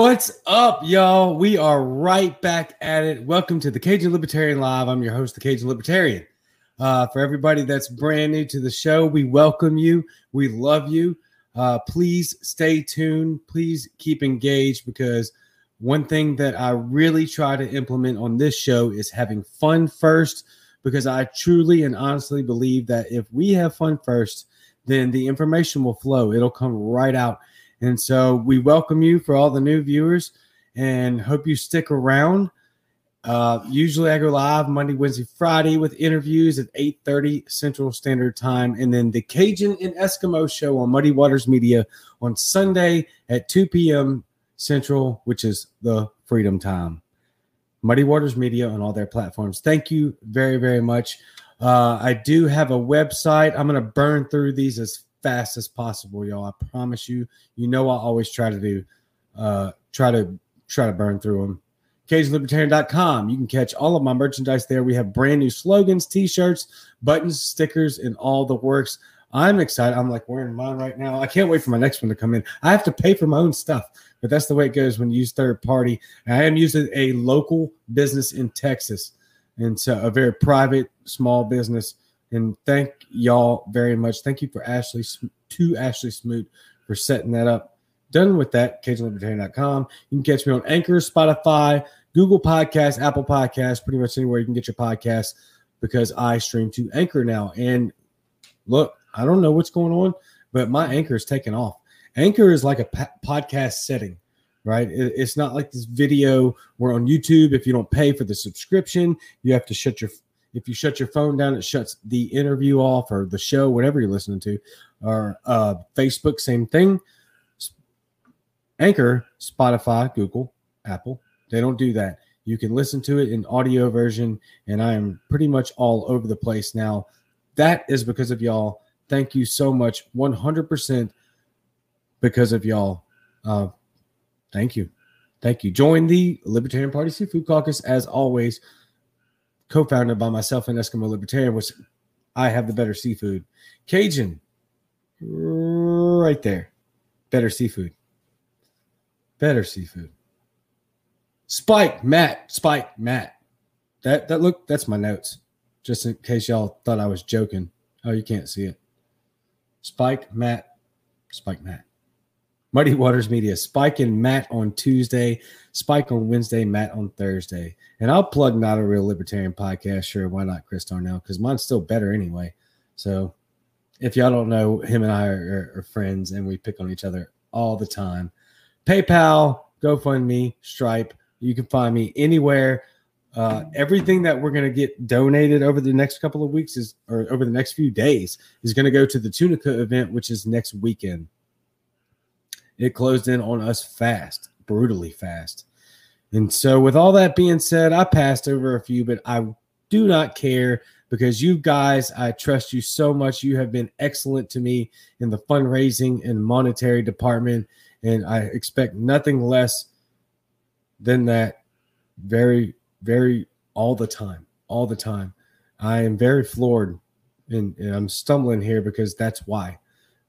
What's up, y'all? We are right back at it. Welcome to the Cajun Libertarian Live. I'm your host, the Cajun Libertarian. Uh, for everybody that's brand new to the show, we welcome you. We love you. Uh, please stay tuned. Please keep engaged because one thing that I really try to implement on this show is having fun first. Because I truly and honestly believe that if we have fun first, then the information will flow. It'll come right out. And so we welcome you for all the new viewers and hope you stick around. Uh, usually I go live Monday, Wednesday, Friday with interviews at 8:30 Central Standard Time, and then the Cajun and Eskimo show on Muddy Waters Media on Sunday at 2 p.m. Central, which is the freedom time. Muddy Waters Media on all their platforms. Thank you very, very much. Uh, I do have a website. I'm going to burn through these as fast as possible, y'all. I promise you. You know, I always try to do, uh, try to try to burn through them. CajunLibertarian.com. You can catch all of my merchandise there. We have brand new slogans, t-shirts, buttons, stickers, and all the works. I'm excited. I'm like wearing mine right now. I can't wait for my next one to come in. I have to pay for my own stuff, but that's the way it goes when you use third party. I am using a local business in Texas, and so a very private small business. And thank y'all very much. Thank you for Ashley to Ashley Smoot for setting that up. Done with that, CajunLibertarian.com. You can catch me on Anchor, Spotify, Google Podcasts, Apple Podcasts, pretty much anywhere you can get your podcast because I stream to Anchor now. And look, I don't know what's going on, but my Anchor is taking off. Anchor is like a podcast setting, right? It's not like this video where on YouTube, if you don't pay for the subscription, you have to shut your if you shut your phone down, it shuts the interview off or the show, whatever you're listening to. Or uh, Facebook, same thing. Anchor, Spotify, Google, Apple, they don't do that. You can listen to it in audio version, and I am pretty much all over the place now. That is because of y'all. Thank you so much. 100% because of y'all. Uh, thank you. Thank you. Join the Libertarian Party Seafood Caucus as always, co founded by myself and Eskimo Libertarian, which I have the better seafood. Cajun, right there. Better seafood. Better seafood. Spike, Matt, Spike, Matt. That that look, that's my notes. Just in case y'all thought I was joking. Oh, you can't see it. Spike, Matt, Spike, Matt. Muddy Waters Media, Spike and Matt on Tuesday, Spike on Wednesday, Matt on Thursday. And I'll plug Not a Real Libertarian podcast. Sure, why not Chris Darnell? Because mine's still better anyway. So if y'all don't know, him and I are, are, friends and we pick on each other all the time. PayPal, GoFundMe, Stripe. You can find me anywhere. Uh, everything that we're going to get donated over the next couple of weeks is, or over the next few days, is going to go to the Tunica event, which is next weekend. It closed in on us fast, brutally fast. And so, with all that being said, I passed over a few, but I do not care because you guys, I trust you so much. You have been excellent to me in the fundraising and monetary department, and I expect nothing less than that. Very, very, all the time, all the time. I am very floored, and, and I'm stumbling here because that's why.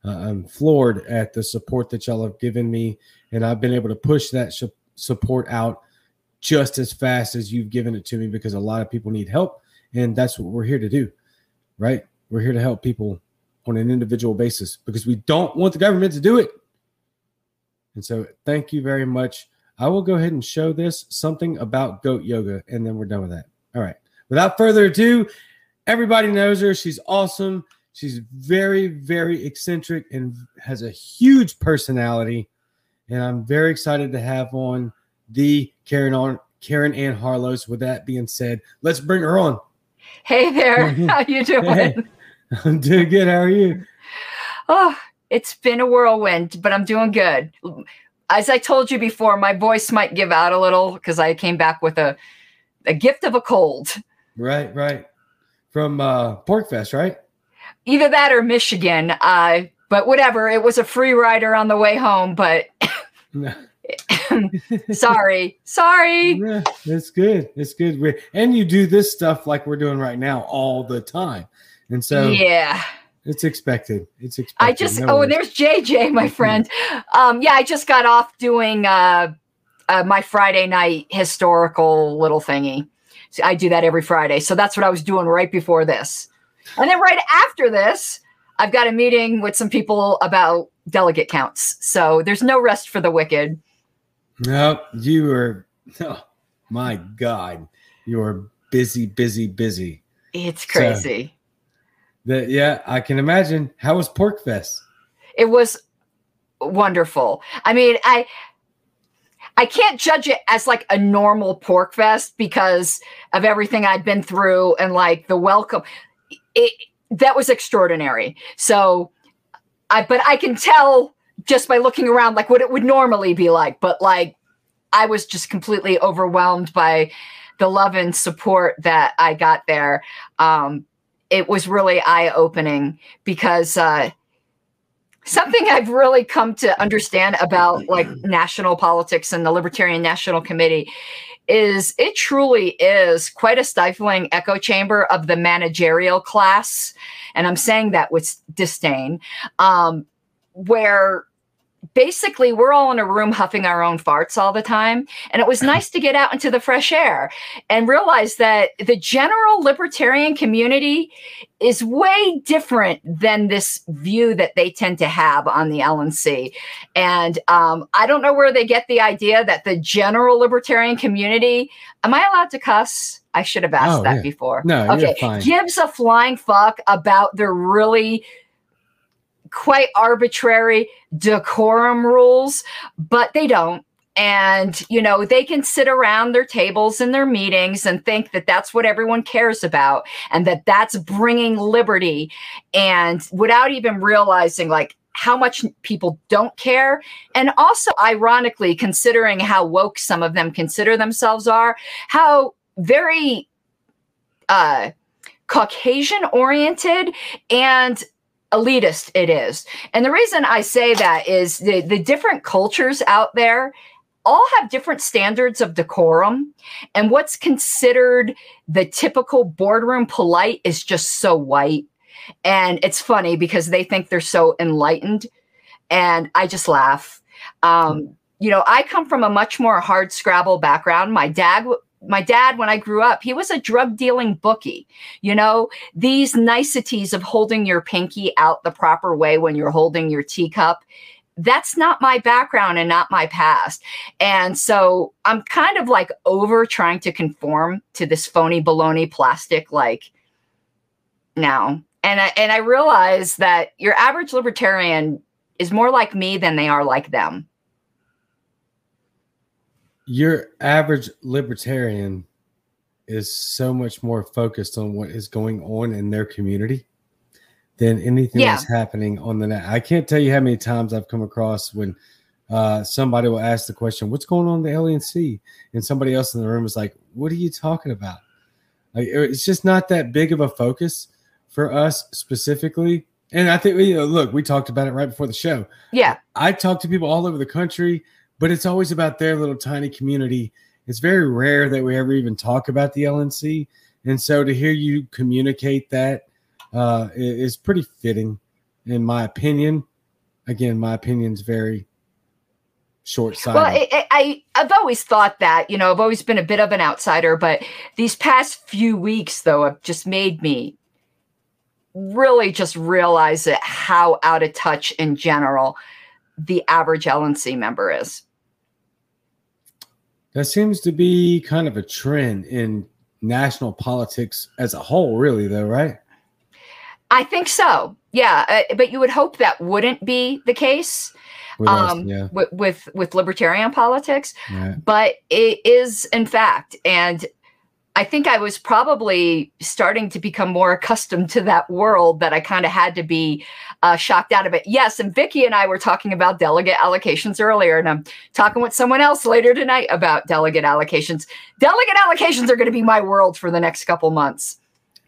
Uh, I'm floored at the support that y'all have given me, and I've been able to push that sh- support out just as fast as you've given it to me because a lot of people need help, and that's what we're here to do, right? We're here to help people on an individual basis because we don't want the government to do it. And so, thank you very much. I will go ahead and show this something about goat yoga, and then we're done with that. All right. Without further ado, everybody knows her. She's awesome. She's very, very eccentric and has a huge personality. And I'm very excited to have on the Caryn Ann Caryn Ann Harlos. With that being said, let's bring her on. Hey there. How you doing? Hey, I'm doing good. How are you? Oh, it's been a whirlwind, but I'm doing good. As I told you before, my voice might give out a little because I came back with a a gift of a cold. Right, right. From uh PorcFest, right? Either that or Michigan. Uh, but whatever, it was a free rider on the way home. But sorry, sorry. Yeah, it's good. It's good. We're, and you do this stuff like we're doing right now all the time, and so yeah. It's expected. It's expected. I just no oh, and there's JJ, my friend. um, yeah, I just got off doing uh uh, my Friday night historical little thingy. So I do that every Friday. So that's what I was doing right before this. And then right after this, I've got a meeting with some people about delegate counts. So there's no rest for the wicked. No, you are, oh my God, you are busy, busy, busy. It's crazy. So, the, yeah, I can imagine. How was PorcFest? It was wonderful. I mean, I I can't judge it as like a normal PorcFest because of everything I'd been through and like the welcome. It, that was extraordinary. So I but I can tell just by looking around like what it would normally be like, but like I was just completely overwhelmed by the love and support that I got there. Um, it was really eye opening because uh, something I've really come to understand about like national politics and the Libertarian National Committee is it truly is quite a stifling echo chamber of the managerial class. And I'm saying that with disdain, um, where basically we're all in a room huffing our own farts all the time and it was nice to get out into the fresh air and realize that the general libertarian community is way different than this view that they tend to have on the LNC. And um, I don't know where they get the idea that the general libertarian community, am I allowed to cuss? I should have asked oh, that yeah. before. No, okay. Gives a flying fuck about the really quite arbitrary decorum rules, but they don't. And, you know, they can sit around their tables in their meetings and think that that's what everyone cares about and that that's bringing liberty. And without even realizing, like, how much people don't care. And also, ironically, considering how woke some of them consider themselves are, how very uh, Caucasian oriented and elitist it is. And the reason I say that is the, the different cultures out there all have different standards of decorum. And what's considered the typical boardroom polite is just so white. And it's funny because they think they're so enlightened. And I just laugh. Um, you know, I come from a much more hard scrabble background. My dad my dad, when I grew up, he was a drug dealing bookie. You know, these niceties of holding your pinky out the proper way when you're holding your teacup. That's not my background and not my past. And so I'm kind of like over trying to conform to this phony baloney plastic like now. And I, and I realize that your average libertarian is more like me than they are like them your average libertarian is so much more focused on what is going on in their community than anything yeah. that's happening on the net. I can't tell you how many times I've come across when uh, somebody will ask the question, "What's going on in the LNC?" and somebody else in the room is like, "What are you talking about?" Like, it's just not that big of a focus for us specifically. And I think you know, look, we talked about it right before the show. Yeah, I talk to people all over the country but it's always about their little tiny community. It's very rare that we ever even talk about the LNC. And so to hear you communicate that uh, is pretty fitting, in my opinion. Again, my opinion's very short sighted. Well, I, I, I've always thought that, you know, I've always been a bit of an outsider, but these past few weeks, though, have just made me really just realize it, how out of touch in general the average LNC member is. That seems to be kind of a trend in national politics as a whole, really, though, right? I think so. Yeah, uh, but you would hope that wouldn't be the case with, um, yeah. with, with, with libertarian politics, but it is in fact. And I think I was probably starting to become more accustomed to that world that I kind of had to be uh, shocked out of it. Yes, and Vicky and I were talking about delegate allocations earlier, and I'm talking with someone else later tonight about delegate allocations. Delegate allocations are going to be my world for the next couple months.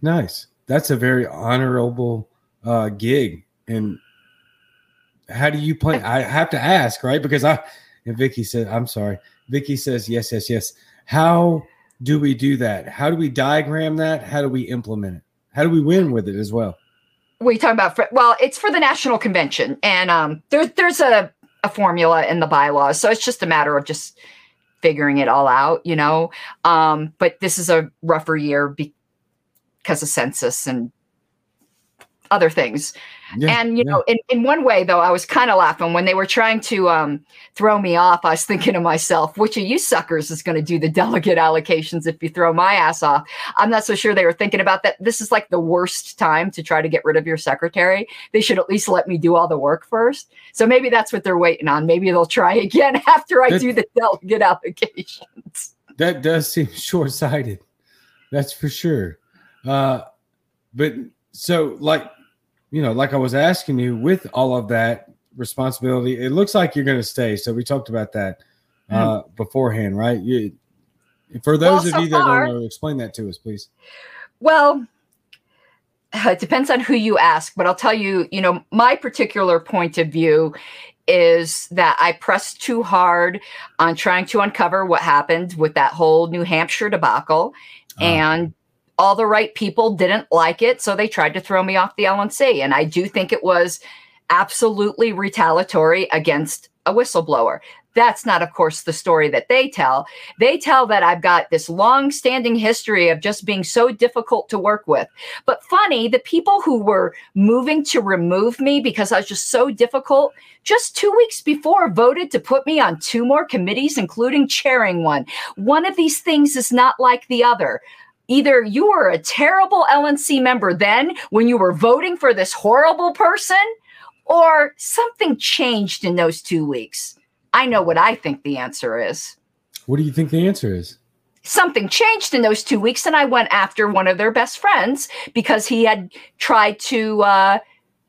Nice. That's a very honorable uh, gig. And how do you plan? I have to ask, right? Because I and Vicky said, I'm sorry. Vicky says yes, yes, yes. How do we do that? How do we diagram that? How do we implement it? How do we win with it as well? We talk about for, well, it's for the national convention, and um, there's there's a a formula in the bylaws, so it's just a matter of just figuring it all out, you know. Um, but this is a rougher year because of census and other things. Yeah, and you yeah. know, in, in one way though, I was kind of laughing when they were trying to um, throw me off. I was thinking to myself, which of you suckers is going to do the delegate allocations if you throw my ass off? I'm not so sure they were thinking about that. This is like the worst time to try to get rid of your secretary. They should at least let me do all the work first. So maybe that's what they're waiting on. Maybe they'll try again after I that, do the delegate allocations. That does seem short sighted. That's for sure. Uh, but so like you know, like I was asking you, with all of that responsibility, it looks like you're going to stay. So we talked about that mm. uh, beforehand, right? You, for those well, so of you that far, don't know, explain that to us, please. Well, it depends on who you ask, but I'll tell you, you know, my particular point of view is that I pressed too hard on trying to uncover what happened with that whole New Hampshire debacle. Uh, and all the right people didn't like it, so they tried to throw me off the LNC. And I do think it was absolutely retaliatory against a whistleblower. That's not, of course, the story that they tell. They tell that I've got this long standing history of just being so difficult to work with. But funny, the people who were moving to remove me because I was just so difficult, just two weeks before voted to put me on two more committees, including chairing one. One of these things is not like the other either you were a terrible LNC member then when you were voting for this horrible person, or something changed in those two weeks. I know what I think the answer is. What do you think the answer is? Something changed in those two weeks, and I went after one of their best friends because he had tried to uh,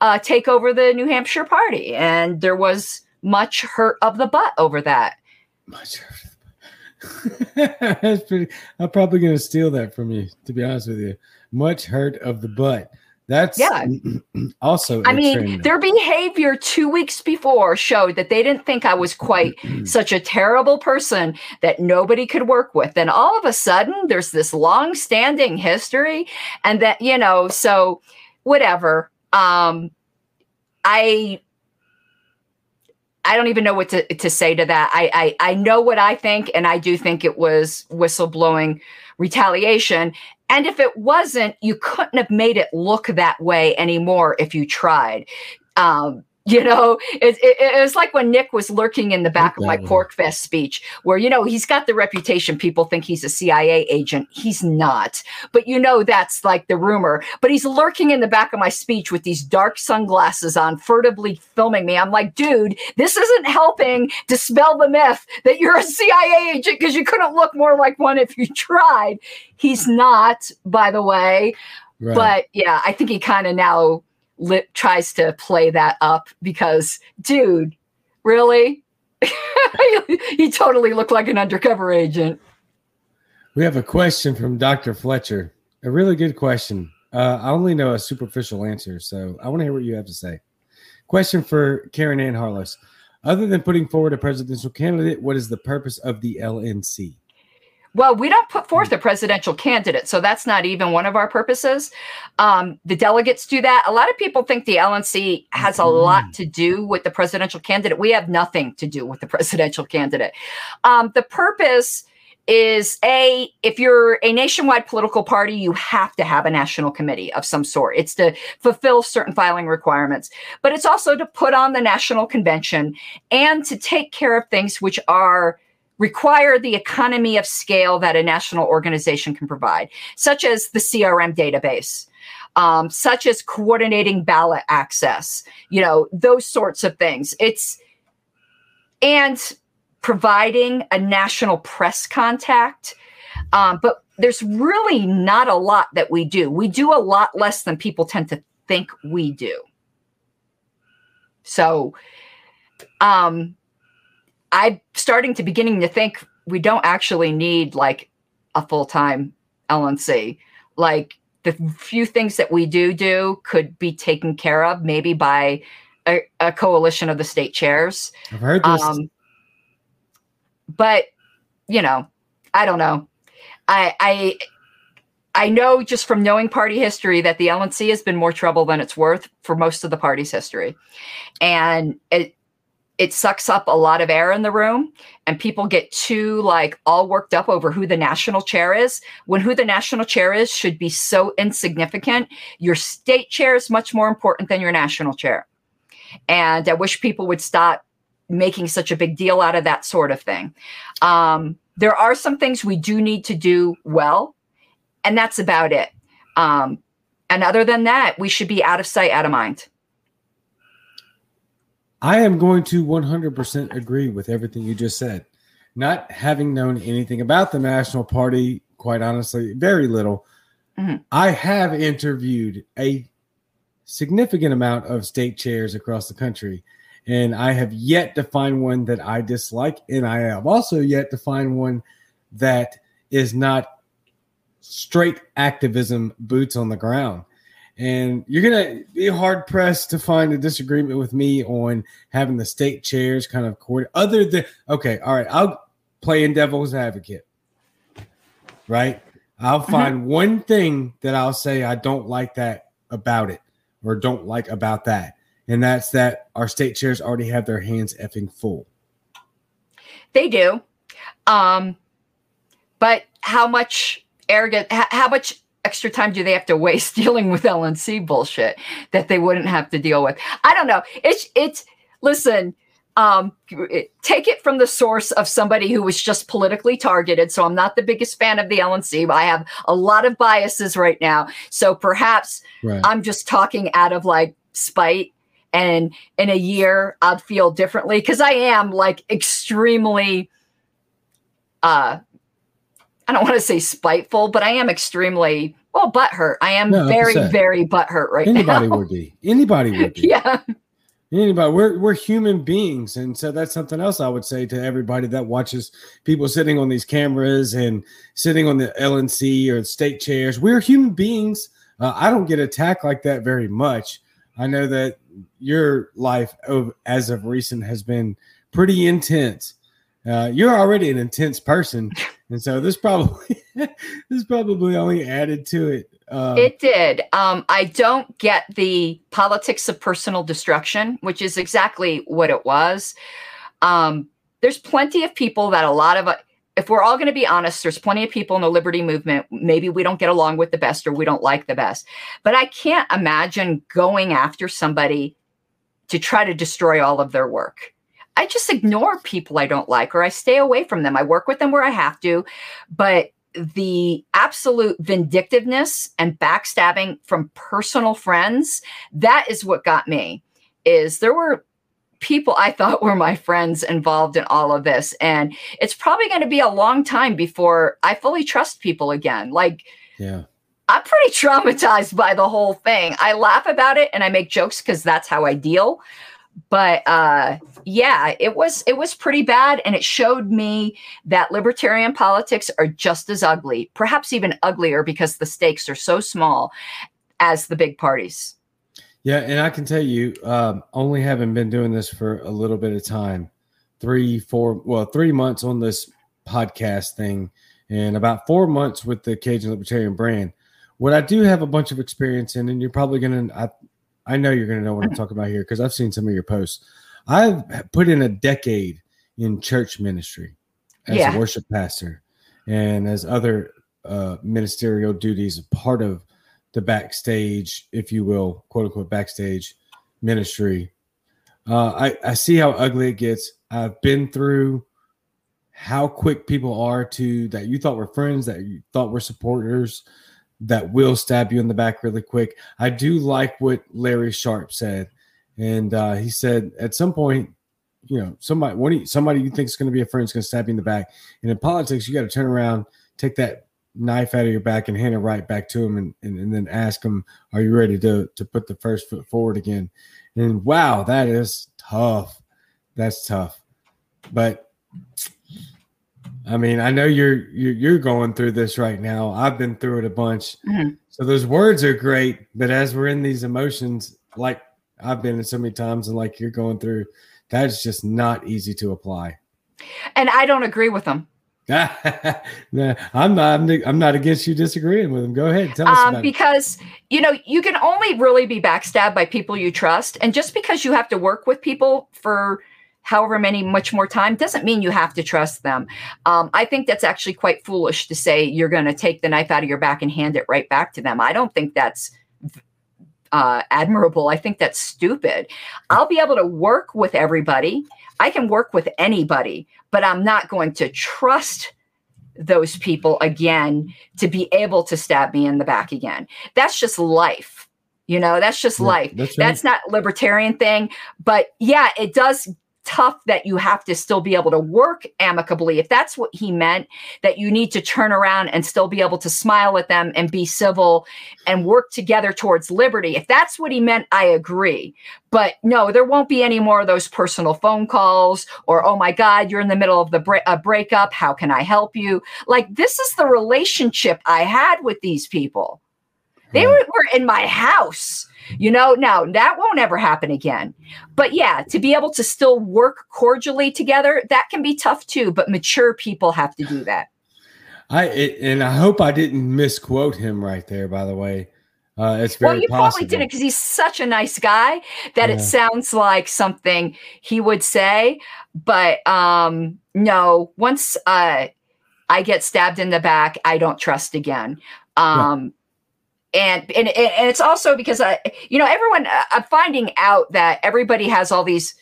uh, take over the New Hampshire party, and there was much hurt of the butt over that. Much hurt That's pretty. I'm probably going to steal that from you, to be honest with you. Much hurt of the butt. That's yeah. Also, I mean, their behavior two weeks before showed that they didn't think I was quite such a terrible person that nobody could work with. And all of a sudden, there's this long-standing history, and that you know, so whatever. Um, I I don't even know what to, to say to that. I, I I know what I think, and I do think it was whistleblowing retaliation. And if it wasn't, you couldn't have made it look that way anymore if you tried. Um, you know, it, it, it, was like when Nick was lurking in the back of my PorcFest speech, where, you know, he's got the reputation. People think he's a CIA agent. He's not. But, you know, that's like the rumor. But he's lurking in the back of my speech with these dark sunglasses on, furtively filming me. I'm like, dude, this isn't helping dispel the myth that you're a CIA agent because you couldn't look more like one if you tried. He's not, by the way. Right. But yeah, I think he kind of now Lip tries to play that up because, dude, really? you totally look like an undercover agent. We have a question from Dr. Fletcher. A really good question. Uh, I only know a superficial answer, so I want to hear what you have to say. Question for Caryn Ann Harlos. Other than putting forward a presidential candidate, what is the purpose of the LNC? Well, we don't put forth a presidential candidate, so that's not even one of our purposes. Um, the delegates do that. A lot of people think the LNC has a lot to do with the presidential candidate. We have nothing to do with the presidential candidate. Um, the purpose is a if you're a nationwide political party you have to have a national committee of some sort it's to fulfill certain filing requirements but it's also to put on the national convention and to take care of things which are require the economy of scale that a national organization can provide, such as the CRM database, um, such as coordinating ballot access, you know, those sorts of things. It's and providing a national press contact. Um, but there's really not a lot that we do. We do a lot less than people tend to think we do. So, um, I'm starting to beginning to think we don't actually need like a full time LNC. Like the few things that we do do could be taken care of maybe by a, a coalition of the state chairs. I've heard this. Um, but you know, I don't know. I I I know just from knowing party history that the LNC has been more trouble than it's worth for most of the party's history, and it it sucks up a lot of air in the room and people get too like all worked up over who the national chair is. When who the national chair is should be so insignificant. Your state chair is much more important than your national chair. And i wish people would stop making such a big deal out of that sort of thing. Um, there are some things we do need to do well and that's about it. Um, and other than that we should be out of sight out of mind I am going to 100% agree with everything you just said. Not having known anything about the National Party, quite honestly, very little, mm-hmm. I have interviewed a significant amount of state chairs across the country, and I have yet to find one that I dislike, and I have also yet to find one that is not straight activism, boots on the ground. And you're gonna be hard pressed to find a disagreement with me on having the state chairs kind of court. Other than okay, all right, I'll play in devil's advocate. Right, I'll mm-hmm. find mm-hmm. one thing that I'll say I don't like that about it, or don't like about that, and that's that our state chairs already have their hands effing full. They do, um, but how much arrogant? How much extra time do they have to waste dealing with LNC bullshit that they wouldn't have to deal with? I don't know. It's it's listen, um, take it from the source of somebody who was just politically targeted. So I'm not the biggest fan of the LNC. I have a lot of biases right now. So perhaps right. I'm just talking out of like spite. And in a year, I'd feel differently because I am like extremely uh I don't want to say spiteful, but I am extremely well butthurt. I am no, very, very butthurt right Anybody now. Anybody would be. Anybody would be. yeah. Anybody. We're we're human beings, and so that's something else I would say to everybody that watches people sitting on these cameras and sitting on the LNC or state chairs. We're human beings. Uh, I don't get attacked like that very much. I know that your life of, as of recent has been pretty intense. Uh, you're already an intense person, and so this probably this probably only added to it. Um, it did. Um, I don't get the politics of personal destruction, which is exactly what it was. Um, there's plenty of people that a lot of, if we're all going to be honest, there's plenty of people in the liberty movement. Maybe we don't get along with the best or we don't like the best, but I can't imagine going after somebody to try to destroy all of their work. I just ignore people I don't like or I stay away from them. I work with them where I have to, but the absolute vindictiveness and backstabbing from personal friends, that is what got me. Is there were people I thought were my friends involved in all of this and it's probably going to be a long time before I fully trust people again. Like Yeah. I'm pretty traumatized by the whole thing. I laugh about it and I make jokes cuz that's how I deal but uh, yeah, it was it was pretty bad, and it showed me that libertarian politics are just as ugly, perhaps even uglier, because the stakes are so small as the big parties. Yeah, and I can tell you, um, only having been doing this for a little bit of time, three, four, well, three months on this podcast thing, and about four months with the Cajun Libertarian brand. What I do have a bunch of experience in, and you're probably going to, I know you're going to know what I'm talking about here because I've seen some of your posts. I've put in a decade in church ministry as yeah. a worship pastor and as other uh, ministerial duties, part of the backstage, if you will, quote unquote, backstage ministry. Uh, I, I see how ugly it gets. I've been through how quick people are to that you thought were friends, that you thought were supporters, that will stab you in the back really quick. I do like what Larry Sharpe said, and uh, he said at some point, you know, somebody what you, somebody you think is going to be a friend is going to stab you in the back. And in politics, you got to turn around, take that knife out of your back, and hand it right back to him, and, and, and then ask him, "Are you ready to to put the first foot forward again?" And wow, that is tough. That's tough, but I mean, I know you're you're, you're going through this right now. I've been through it a bunch. Mm-hmm. So those words are great, but as we're in these emotions, like I've been in so many times, and like you're going through, that's just not easy to apply. And I don't agree with them. no, I'm not. I'm not against you disagreeing with them. Go ahead, tell us um, because it. you know you can only really be backstabbed by people you trust, and just because you have to work with people for however many much more time doesn't mean you have to trust them. Um, i think that's actually quite foolish to say you're going to take the knife out of your back and hand it right back to them. I don't think that's uh, admirable. I think that's stupid. I'll be able to work with everybody. I can work with anybody but i'm not going to trust those people again to be able to stab me in the back again. That's just life you know? That's just yeah, life. that's, right. that's not libertarian thing but yeah it does tough that you have to still be able to work amicably. If that's what he meant, that you need to turn around and still be able to smile at them and be civil and work together towards liberty. If that's what he meant, I agree. But no, there won't be any more of those personal phone calls or, oh my God, you're in the middle of the bre- breakup. How can I help you? Like, this is the relationship I had with these people. They were, were in my house you know, now that won't ever happen again. But yeah, to be able to still work cordially together, that can be tough too. But mature people have to do that. I it, and I hope I didn't misquote him right there. By the way, uh, it's very well. You possible. probably didn't because he's such a nice guy that yeah. it sounds like something he would say. But um, no, once uh, I get stabbed in the back, I don't trust again. Um, yeah and, and and it's also because I, you know, everyone. Uh, I'm finding out that everybody has all these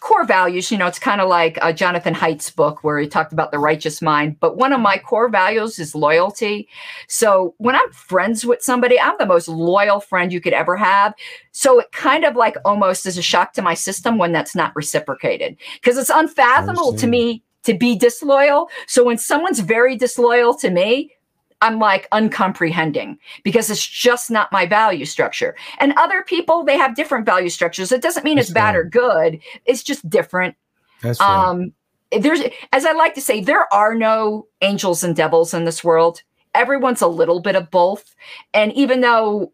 core values. You know, it's kind of like uh, Jonathan Haidt's book where he talked about the righteous mind. But one of my core values is loyalty. So when I'm friends with somebody, I'm the most loyal friend you could ever have. So it kind of like almost is a shock to my system when that's not reciprocated because it's unfathomable to me to be disloyal. So when someone's very disloyal to me, I'm like uncomprehending because it's just not my value structure. And other people, they have different value structures. It doesn't mean That's it's bad or good. It's just different. That's right. Um, there's, as I like to say, there are no angels and devils in this world. Everyone's a little bit of both. And even though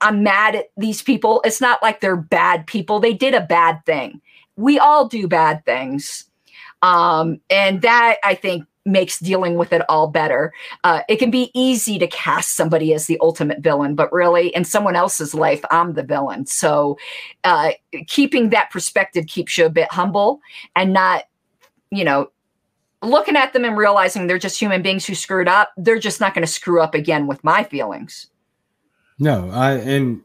I'm mad at these people, it's not like they're bad people. They did a bad thing. We all do bad things. Um, and that I think makes dealing with it all better. Uh, it can be easy to cast somebody as the ultimate villain, but really, in someone else's life, I'm the villain. So, uh, keeping that perspective keeps you a bit humble and not, you know, looking at them and realizing they're just human beings who screwed up. They're just not going to screw up again with my feelings. No, I and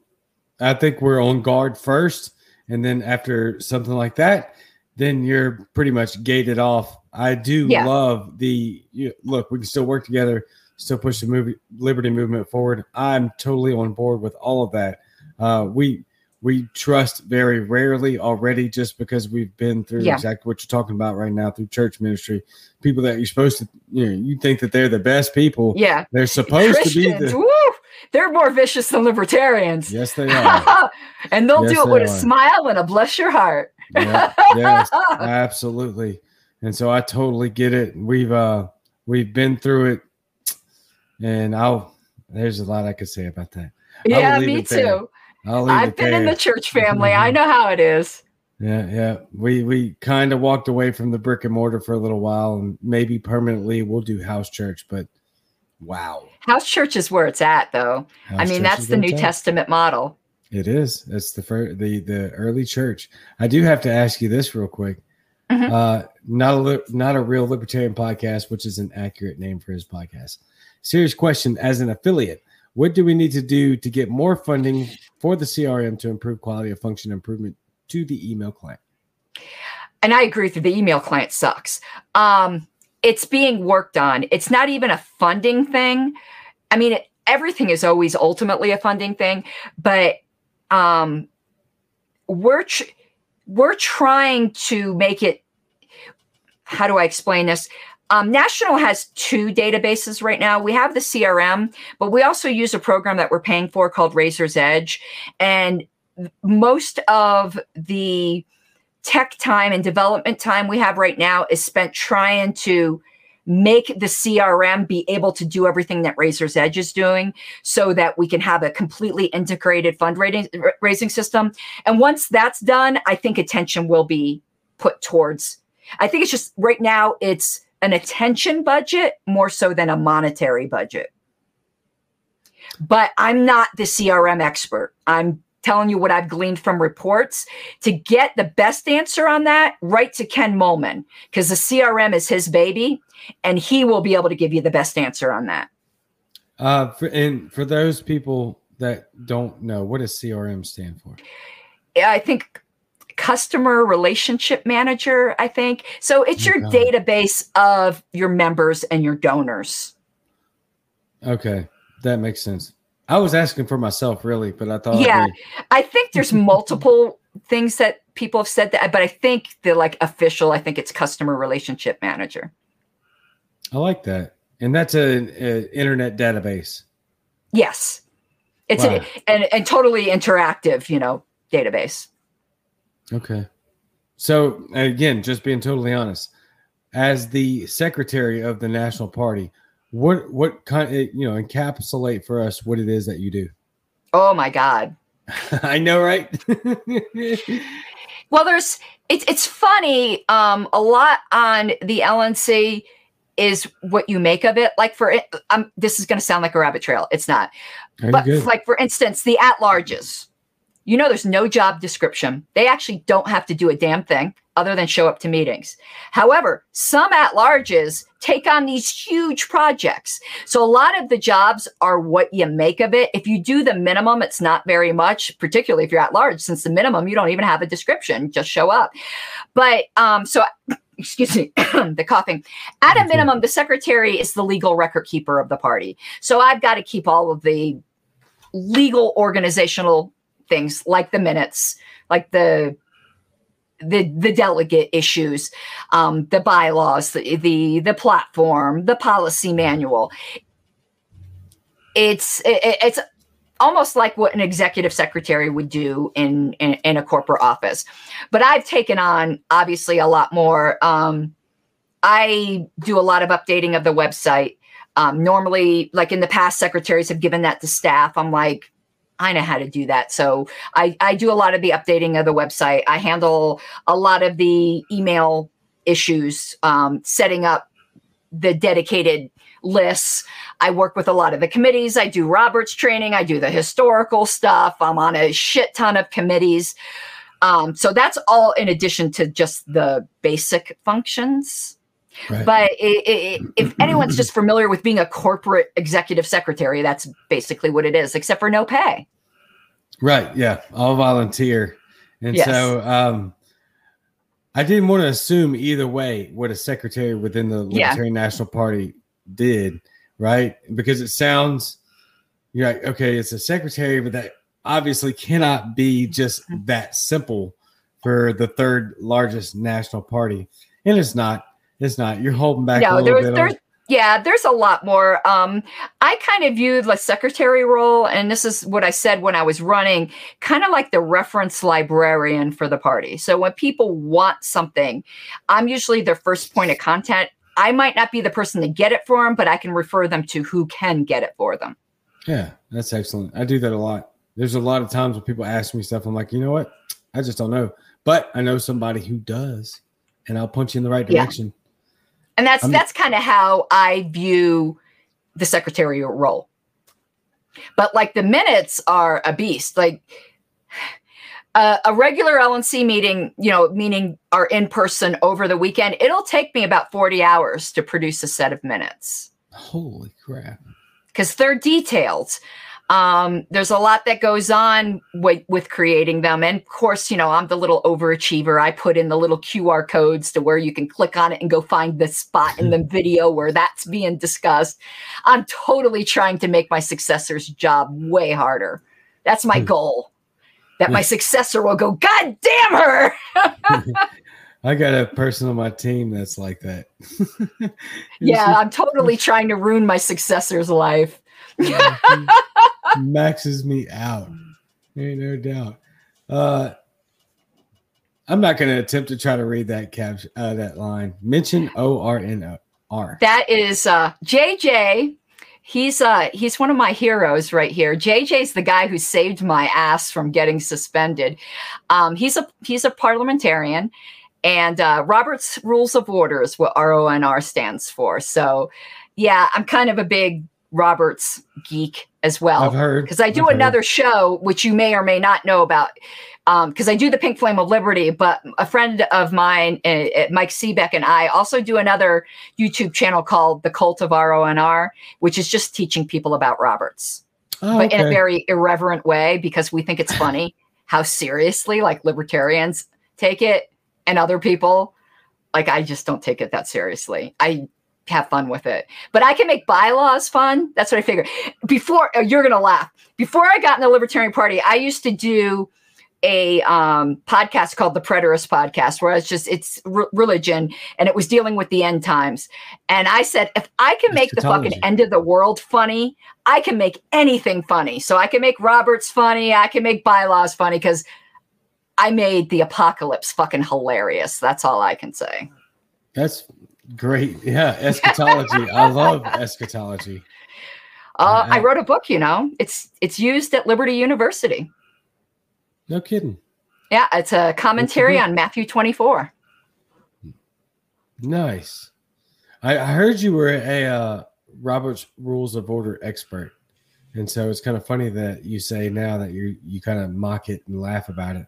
I think we're on guard first, and then after something like that, then you're pretty much gated off I do yeah. love the you, look. We can still work together, still push the movie liberty movement forward. I'm totally on board with all of that. Uh, we we trust very rarely already, just because we've been through yeah. exactly what you're talking about right now through church ministry. People that you're supposed to, you know, you think that they're the best people. Yeah, they're supposed Christians, to be. The, woo, they're more vicious than libertarians. Yes, they are. and they'll yes, do it with are. a smile and a bless your heart. yeah, yes, absolutely and so I totally get it. We've uh we've been through it, and I'll there's a lot I could say about that. Yeah, me too. I've been there. in the church family. I know how it is. Yeah, yeah. We we kind of walked away from the brick and mortar for a little while, and maybe permanently we'll do house church. But wow, house church is where it's at, though. House I mean, that's the New Testament model. It is. It's the first, the the early church. I do have to ask you this real quick. Mm-hmm. Uh, not a not a real libertarian podcast, which is an accurate name for his podcast. Serious question: As an affiliate, what do we need to do to get more funding for the CRM to improve quality of function improvement to the email client? And I agree with you. The email client sucks. Um, it's being worked on. It's not even a funding thing. I mean, it, everything is always ultimately a funding thing, but um, we're. We're trying to make it how do I explain this? Um, National has two databases right now. We have the CRM, but we also use a program that we're paying for called Raiser's Edge. And most of the tech time and development time we have right now is spent trying to make the CRM be able to do everything that Raiser's Edge is doing so that we can have a completely integrated fundraising raising system. And once that's done, I think attention will be put towards. I think it's just right now it's an attention budget more so than a monetary budget. But I'm not the CRM expert. I'm telling you what I've gleaned from reports. To get the best answer on that, write to Ken Moellman because the CRM is his baby and he will be able to give you the best answer on that. Uh, for, and for those people that don't know, what does CRM stand for? I think customer relationship manager, I think. So it's your Okay. database of your members and your donors. Okay, that makes sense. I was asking for myself, really, but I thought, Yeah. I think there's multiple things that people have said that, but I think the like official, I think it's customer relationship manager. I like that, and that's an internet database. Yes. It's Wow. an, and, and totally interactive, you know, database. Okay. So again, just being totally honest, as the secretary of the national party, what what kind you know encapsulate for us what it is that you do? Oh my God. I know, right? Well, there's it's it's funny. Um, a lot on the LNC is what you make of it. Like for it, um, this is going to sound like a rabbit trail. It's not. You but good? like for instance, the at larges. You know, there's no job description. They actually don't have to do a damn thing other than show up to meetings. However, some at larges take on these huge projects. So a lot of the jobs are what you make of it. If you do the minimum, it's not very much, particularly if you're at large, since the minimum, you don't even have a description, just show up. But um, so excuse me, the coughing. At a minimum, the secretary is the legal record keeper of the party. So I've got to keep all of the legal organizational things like the minutes, like the the the delegate issues, um, the bylaws, the, the the platform, the policy manual. It's it, it's almost like what an executive secretary would do in, in in a corporate office, but I've taken on obviously a lot more. Um, I do a lot of updating of the website. Um, normally, like in the past, secretaries have given that to staff. I'm like, I know how to do that. So I, I do a lot of the updating of the website. I handle a lot of the email issues, um, setting up the dedicated lists. I work with a lot of the committees. I do Roberts training. I do the historical stuff. I'm on a shit ton of committees. Um, so that's all in addition to just the basic functions. Right. But i i if anyone's just familiar with being a corporate executive secretary, that's basically what it is, except for no pay. Right. Yeah. All volunteer. And Yes. so um I didn't want to assume either way what a secretary within the Yeah. Libertarian National Party did, right? Because it sounds you're like, okay, it's a secretary, but that obviously cannot be just Mm-hmm. that simple for the third largest national party. And it's not. It's not. You're holding back a no, little there's bit. on- there's yeah, there's a lot more. Um, I kind of viewed the secretary role, and this is what I said when I was running, kind of like the reference librarian for the party. So when people want something, I'm usually their first point of contact. I might not be the person to get it for them, but I can refer them to who can get it for them. Yeah, that's excellent. I do that a lot. There's a lot of times when people ask me stuff, I'm like, you know what? I just don't know. But I know somebody who does, and I'll punch you in the right Yeah. And that's I'm- that's kind of how I view the secretarial role. But like the minutes are a beast. Like uh, a regular LNC meeting, you know, meaning are in person over the weekend, it'll take me about 40 hours to produce a set of minutes Holy crap. because they're detailed. Um, there's a lot that goes on with, with creating them. And of course, you know, I'm the little overachiever. I put in the little QR codes to where you can click on it and go find the spot in the video where that's being discussed. I'm totally trying to make my successor's job way harder. That's my Hmm. goal. That my successor will go, God damn her. I got a person on my team that's like that. Yeah, I'm totally trying to ruin my successor's life. Maxes me out. Ain't no doubt. Uh, I'm not going to attempt to try to read that cap uh, that line. Mention O R N O R. That is uh JJ. He's uh he's one of my heroes right here. JJ's the guy who saved my ass from getting suspended. Um he's a he's a parliamentarian and uh Robert's Rules of Order is what RONR stands for. So yeah, I'm kind of a big Roberts geek as well. I've heard because I do I've heard. another show which you may or may not know about. Because I do the Pink Flame of Liberty, but a friend of mine, uh, uh, Mike Seebeck, and I also do another YouTube channel called The Cult of RONR, which is just teaching people about Roberts, Oh, but in a very irreverent way because we think it's funny how seriously like libertarians take it and other people. Like I just don't take it that seriously. I have fun with it. But I can make bylaws fun. That's what I figure. Before oh, you're gonna laugh. Before I got in the Libertarian Party, I used to do a um, podcast called the Preterist Podcast, where it's just it's re- religion and it was dealing with the end times. And I said, if I can make the fucking end of the world funny, I can make anything funny. So I can make Roberts funny. I can make bylaws funny because I made the apocalypse fucking hilarious. That's all I can say. That's great. Yeah, eschatology. I love eschatology. Uh, I- I wrote a book. You know, it's it's used at Liberty University. No kidding. Yeah, it's a commentary on Matthew 24. Nice. I, I heard you were a uh, Robert's Rules of Order expert, and so it's kind of funny that you say now that you you kind of mock it and laugh about it.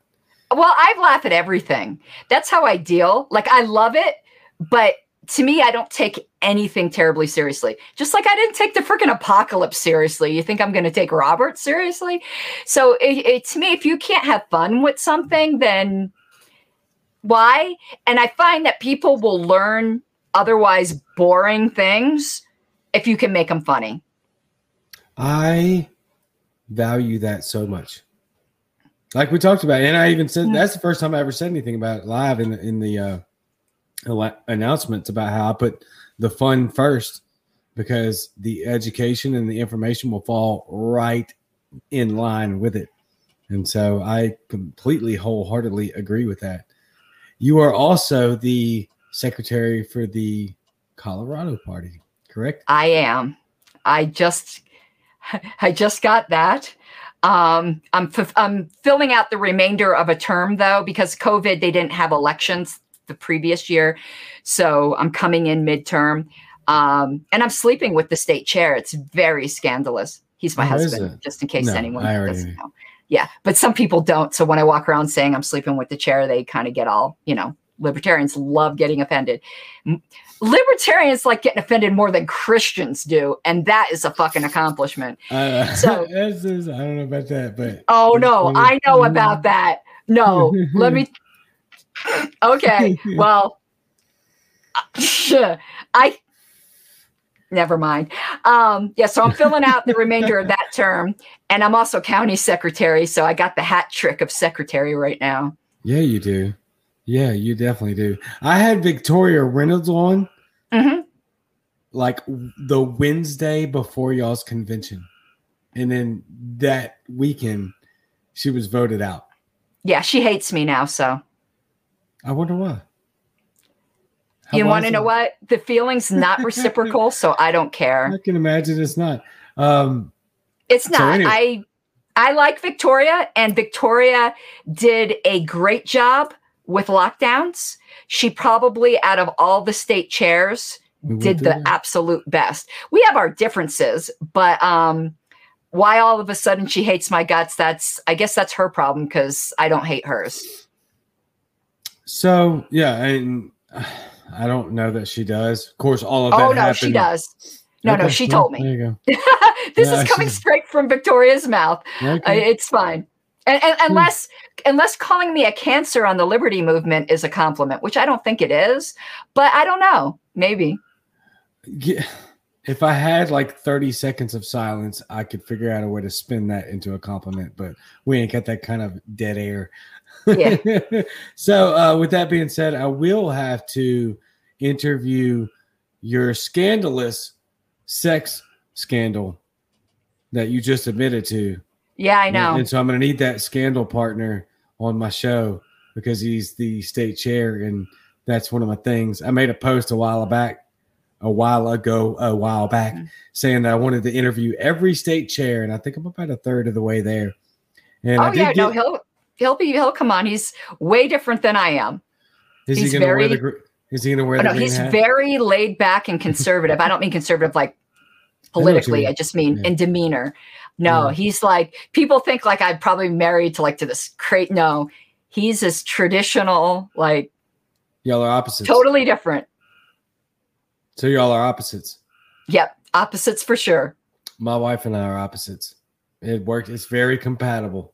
Well, I laugh at everything. That's how I deal. Like I love it, but to me, I don't take anything terribly seriously. Just like I didn't take the freaking apocalypse seriously. You think I'm going to take Robert seriously? So it, it, to me, if you can't have fun with something, then why? And I find that people will learn otherwise boring things if you can make them funny. I value that so much. Like we talked about, and I even said Mhm. that's the first time I ever said anything about it live in the, in the uh, announcements about how I put the fun first because the education and the information will fall right in line with it. And so I completely wholeheartedly agree with that. You are also the secretary for the Colorado party, correct? I am. I just, I just got that. Um, I'm f- I'm filling out the remainder of a term though because COVID they didn't have elections the previous year, so I'm coming in midterm. Um, and I'm sleeping with the state chair. It's very scandalous. He's my Oh, husband, just in case No, anyone already doesn't know. Yeah, but some people don't. So when I walk around saying I'm sleeping with the chair, they kind of get all, you know, libertarians love getting offended. Libertarians like getting offended more than Christians do, and that is a fucking accomplishment. Uh, So- just- I don't know about that, but Oh no, I know about that. No, let me. Okay, well, I. Never mind. Um, yeah, so I'm filling out the remainder of that term, and I'm also county secretary, so I got the hat trick of secretary right now. Yeah, you do. Yeah, you definitely do. I had Victoria Reynolds on Mhm. like the Wednesday before y'all's convention. And then that weekend, she was voted out. Yeah, she hates me now, so I wonder why. How- you want to know what? The feeling's not reciprocal, so I don't care. I can imagine it's not. Um, It's So not. anyway. I I like Victoria, and Victoria did a great job with lockdowns. She probably, out of all the state chairs, we did the absolute best. We have our differences, but um, why all of a sudden she hates my guts? That's I guess that's her problem because I don't hate hers. So yeah, and I don't know that she does. Of course, all of that. Oh no, she does. No, no, she told me. There you go. this Yeah, is coming straight from Victoria's mouth. Uh, it's fine. And, and Hmm. unless unless calling me a cancer on the liberty movement is a compliment, which I don't think it is, but I don't know. Maybe. Yeah. If I had like 30 seconds of silence, I could figure out a way to spin that into a compliment, but we ain't got that kind of dead air. Yeah. so, uh, with that being said, I will have to interview your scandalous sex scandal that you just admitted to. Yeah, I know. And so I'm going to need that scandal partner on my show because he's the state chair. And that's one of my things. I made a post a while back, a while ago, a while back, Mhm. saying that I wanted to interview every state chair. And I think I'm about a third of the way there. And I oh did yeah, no, get- he'll he'll be he'll come on. He's way different than I am. is he he's going to wear very- the gr- is he going to wear Oh, the no, he's hat? very laid back and conservative. I don't mean conservative like politically. mean. I, just mean Yeah. in demeanor. No, Yeah. he's like people think like I'd probably married to like to this crate. No, he's as traditional, like Y'all are opposites. totally different. So y'all are opposites. Yep, opposites for sure. My wife and I are opposites. It worked. It's very compatible.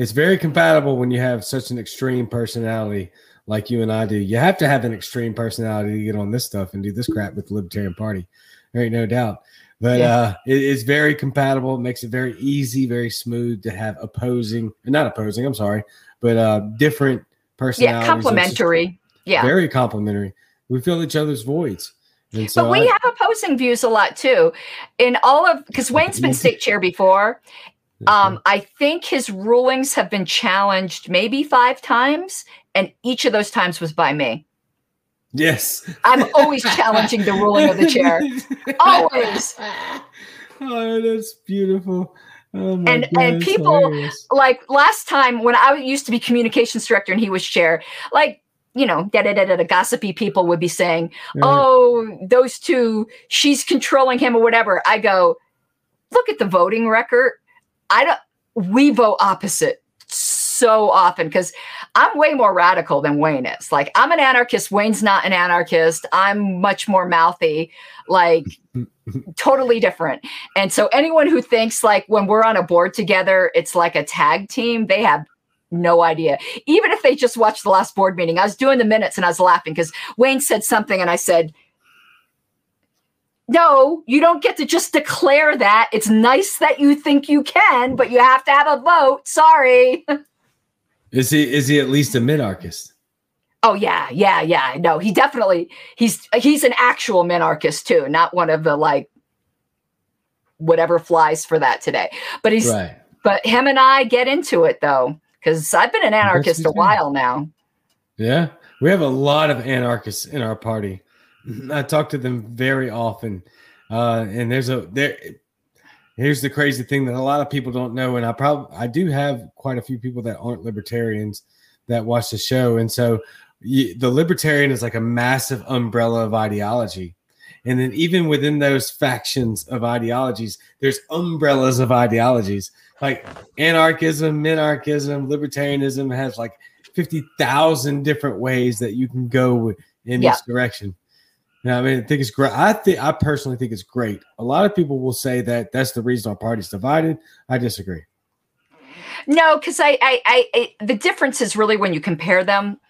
It's very compatible when you have such an extreme personality like you and I do. You have to have an extreme personality to get on this stuff and do this crap with the Libertarian Party. There ain't no doubt. But Yeah. uh, it, it's very compatible. It makes it very easy, very smooth to have opposing, not opposing. I'm sorry, but uh, different personalities. Yeah, complementary. Yeah. Very complimentary. We fill each other's voids. And so but we I- have opposing views a lot too. In all of because Wayne's been state chair before. Um, I think his rulings have been challenged maybe five times, and each of those times was by me. yes. I'm always challenging the ruling of the chair. Always. Oh, that's beautiful. Oh And- God, and people- hilarious. Like last time when I used to be communications director and he was chair, like you know, da da da da, gossipy people would be saying, Right. "Oh, those two, she's controlling him or whatever." I go, "Look at the voting record. I don't. We vote opposite so often because I'm way more radical than Wayne is. Like I'm an anarchist. Wayne's not an anarchist. I'm much more mouthy. Like totally different. And so anyone who thinks like when we're on a board together, it's like a tag team, they have no idea. Even if they just watched the last board meeting, I was doing the minutes and I was laughing because Wayne said something and I said, no, you don't get to just declare that. It's nice that you think you can, but you have to have a vote. Sorry. Is he is he at least a minarchist? Oh yeah, yeah, yeah. No, he definitely he's he's an actual minarchist too, not one of the like whatever flies for that today. But he's Right. but him and I get into it though because I've been an anarchist a while now. Yeah. We have a lot of anarchists in our party. I talk to them very often. Uh, and there's a there here's the crazy thing that a lot of people don't know. And I probably I do have quite a few people that aren't libertarians that watch the show. And so y the libertarian is like a massive umbrella of ideology. And then even within those factions of ideologies, there's umbrellas of ideologies like anarchism, minarchism, libertarianism has like 50,000 different ways that you can go in Yeah. each direction. Yeah, I mean, I think it's great. I think I personally think it's great. A lot of people will say that that's the reason our party's divided. I disagree. No, because I, I, I, I, the difference is really when you compare them.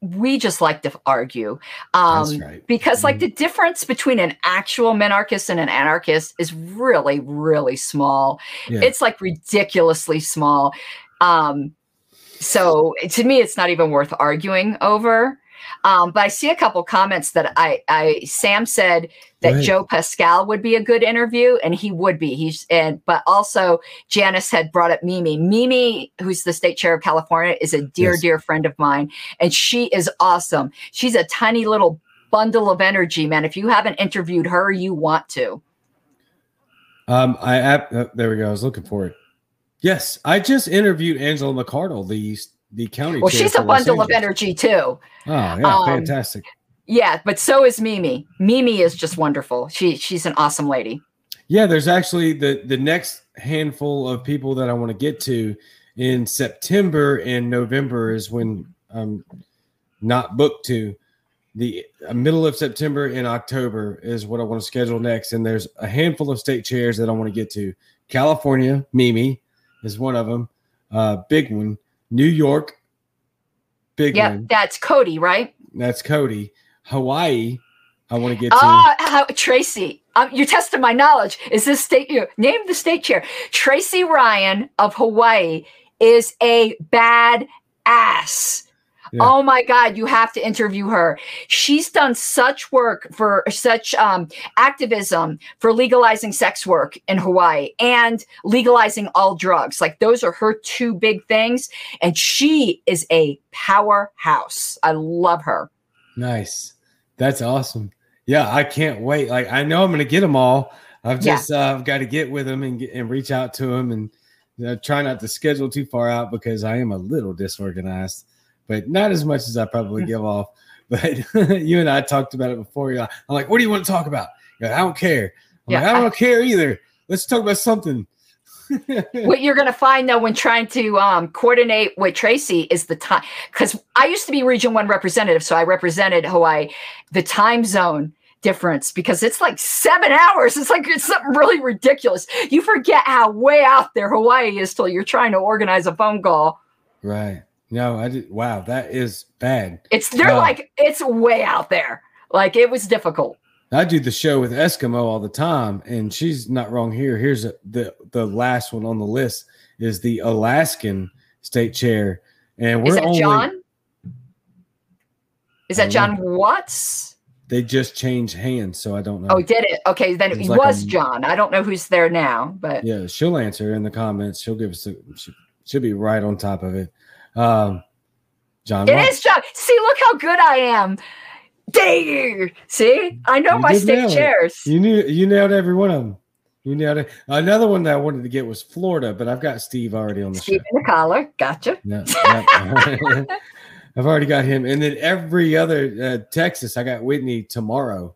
We just like to argue, um, right. because like Mhm. the difference between an actual minarchist and an anarchist is really, really small. Yeah. It's like ridiculously small. Um, so to me, it's not even worth arguing over. Um, but I see a couple comments that I, I Sam said that ahead. Joe Pascal would be a good interview, and he would be. He's and but also Janice had brought up Mimi. Mimi, who's the state chair of California, is a dear, Yes. dear friend of mine, and she is awesome. She's a tiny little bundle of energy, man. If you haven't interviewed her, you want to. Um, I uh, there we go. I was looking for it. Yes, I just interviewed Angela McArdle, the the county. Well, she's a bundle of energy too. Oh yeah, Um, fantastic. Yeah, but so is Mimi. Mimi is just wonderful. She she's an awesome lady. Yeah, there's actually the the next handful of people that I want to get to in September and November is when I'm not booked to. The uh, middle of September and October is what I want to schedule next, and there's a handful of state chairs that I want to get to. California, Mimi is one of them, uh, big one. New York, big Yep, one. that's Cody, right? That's Cody. Hawaii, I want to get to. Ah, Tracy. Um, you're testing my knowledge. Is this state? You name the state chair. Tracy Ryan of Hawaii is a bad ass. Yeah. Oh my God, you have to interview her. She's done such work for such um, activism for legalizing sex work in Hawaii and legalizing all drugs. Like those are her two big things. And she is a powerhouse. I love her. Nice. That's awesome. Yeah, I can't wait. Like I know I'm going to get them all. I've Yeah. just uh, I've got to get with them and and reach out to them and you know, try not to schedule too far out because I am a little disorganized, but not as much as I probably give off. But you and I talked about it before. You're like, I'm like, what do you want to talk about? Like, I don't care. I'm Yeah, like, I I- don't care either. Let's talk about something. what you're going to find though when trying to um, coordinate with Tracy is the time because I used to be Region One representative, so I represented Hawaii. The time zone difference because it's like seven hours. It's like it's something really ridiculous. You forget how way out there Hawaii is till you're trying to organize a phone call. right. No, I did. Wow, that is bad. It's they're Wow. like it's way out there. Like it was difficult. I do the show with Eskimo all the time, and she's not wrong here. Here's a, the the last one on the list is the Alaskan state chair, and we're Is that only John? Is that don't John Watts? they just changed hands, so I don't know. Oh, did it? Okay, then It it was was, like a- John. I don't know who's there now, but yeah, she'll answer in the comments. She'll give us. A, she, she'll be right on top of it. Um, John, It is John. See, look how good I am. Dang. See, I know You my state chairs. You knew you nailed every one of them. You nailed it. Another one that I wanted to get was Florida, but I've got Steve already on the Steve show. in the collar. Gotcha. Yeah, yeah. I've already got him, and then every other uh, Texas, I got Whitney tomorrow.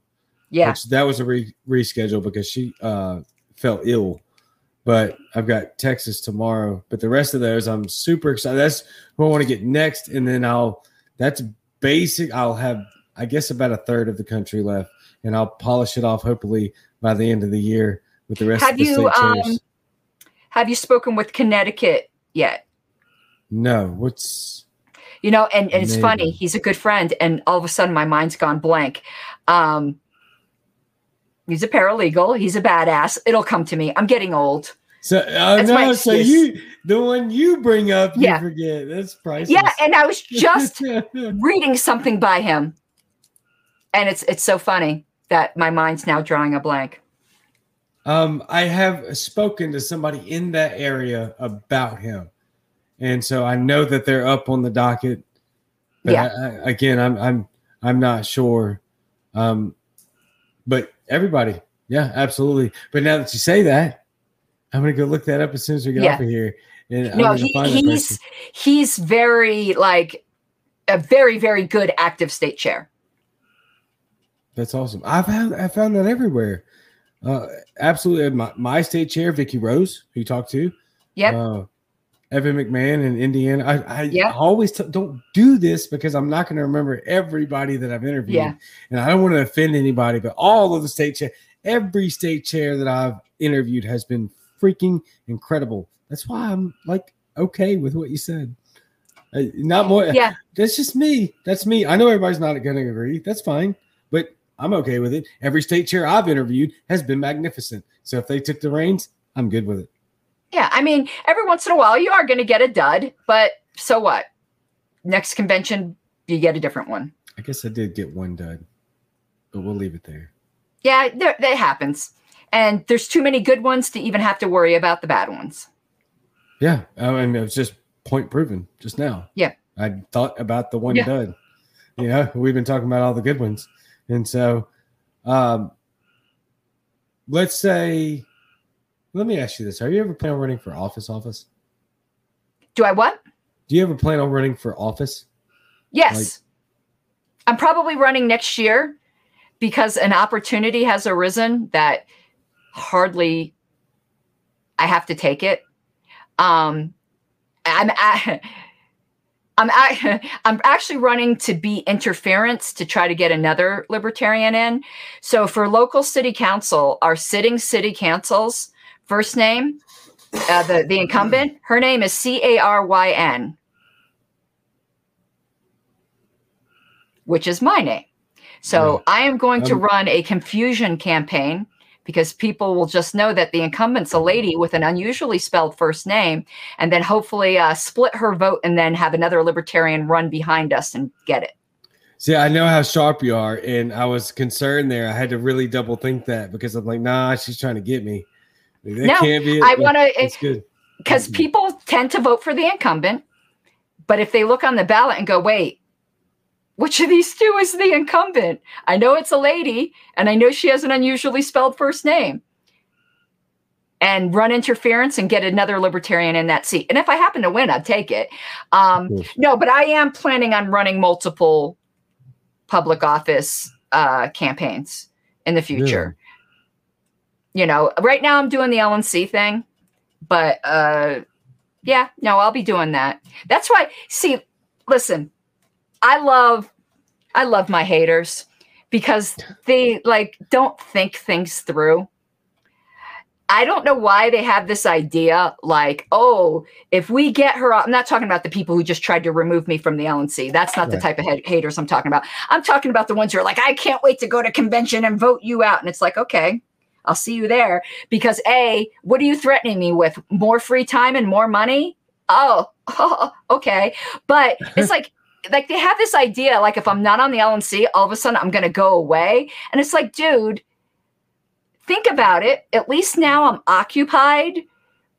Yeah. which that was a re- reschedule because she uh, felt ill. But I've got Texas tomorrow. But the rest of those, I'm super excited. That's who I want to get next, and then I'll. That's basic. I'll have, I guess, about a third of the country left, and I'll polish it off hopefully by the end of the year with the rest Have of the you, um, Have you spoken with Connecticut yet? no, what's You know, and, and it's Maybe. funny. He's a good friend, and all of a sudden, my mind's gone blank. Um, he's a paralegal. He's a badass. It'll come to me. I'm getting old. so? That's no! So you, the one you bring up, you Yeah. forget. That's priceless. Yeah, and I was just reading something by him, and it's it's so funny that my mind's now drawing a blank. Um, I have spoken to somebody in that area about him, and so I know that they're up on the docket. But Yeah. I, I, again, I'm I'm I'm not sure. Um, but everybody, yeah, absolutely. But now that you say that, I'm gonna go look that up as soon as we get Yeah. off of here. And no, he, he's he's very like a very very good active state chair. That's awesome. I've had I found that everywhere. Uh, absolutely. My, my state chair, Vicky Rose, who you talked to. Yep. Uh, Evan McMahon in Indiana. I, I Yeah. always t- don't do this because I'm not going to remember everybody that I've interviewed. Yeah. And I don't want to offend anybody, but all of the state chair, every state chair that I've interviewed has been freaking incredible. That's why I'm like okay with what you said. Uh, not more. Yeah. That's just me. That's me. I know everybody's not going to agree. That's fine, but I'm okay with it. Every state chair I've interviewed has been magnificent. So if they took the reins, I'm good with it. Yeah, I mean, every once in a while you are going to get a dud, but so what? Next convention, you get a different one. I guess I did get one dud, but we'll leave it there. Yeah, there, that happens. And there's too many good ones to even have to worry about the bad ones. Yeah, I mean, it was just point proven just now. Yeah. I thought about the one Yeah. dud. You know, we've been talking about all the good ones, and so, um, let's say, let me ask you this: Are you ever planning on running for office? Office? Do I what? Do you ever plan on running for office? Yes. I'm probably running next year because an opportunity has arisen that hardly I have to take it. Um I'm I'm I'm actually running to be interference to try to get another libertarian in. So for local city council, our sitting city council's first name, uh, the the incumbent, her name is C A R Y N. which is my name. So Right. I am going to Um, run a confusion campaign because people will just know that the incumbent's a lady with an unusually spelled first name, and then hopefully uh, split her vote and then have another libertarian run behind us and get it. See, I know how sharp you are, and I was concerned there. I had to really double think that because I'm like, nah, she's trying to get me. That No. I want to It's good. because people tend to vote for the incumbent, but if they look on the ballot and go, wait, which of these two is the incumbent? I know it's a lady, and I know she has an unusually spelled first name. And run interference and get another libertarian in that seat. And if I happen to win, I'd take it. Um, no, but I am planning on running multiple public office uh, campaigns in the future. You know, right now I'm doing the LNC thing, but uh, yeah, no, I'll be doing that. That's why. See, listen, I love, I love my haters because they like don't think things through. I don't know why they have this idea like, oh, if we get her, I'm not talking about the people who just tried to remove me from the LNC. That's not right. the type of haters I'm talking about. I'm talking about the ones who are like, I can't wait to go to convention and vote you out. And it's like, okay, I'll see you there. Because A, what are you threatening me with? More free time and more money? Oh, oh okay. But it's like, like they have this idea like if I'm not on the LNC, all of a sudden I'm gonna go away. And it's like, dude, think about it. At least now I'm occupied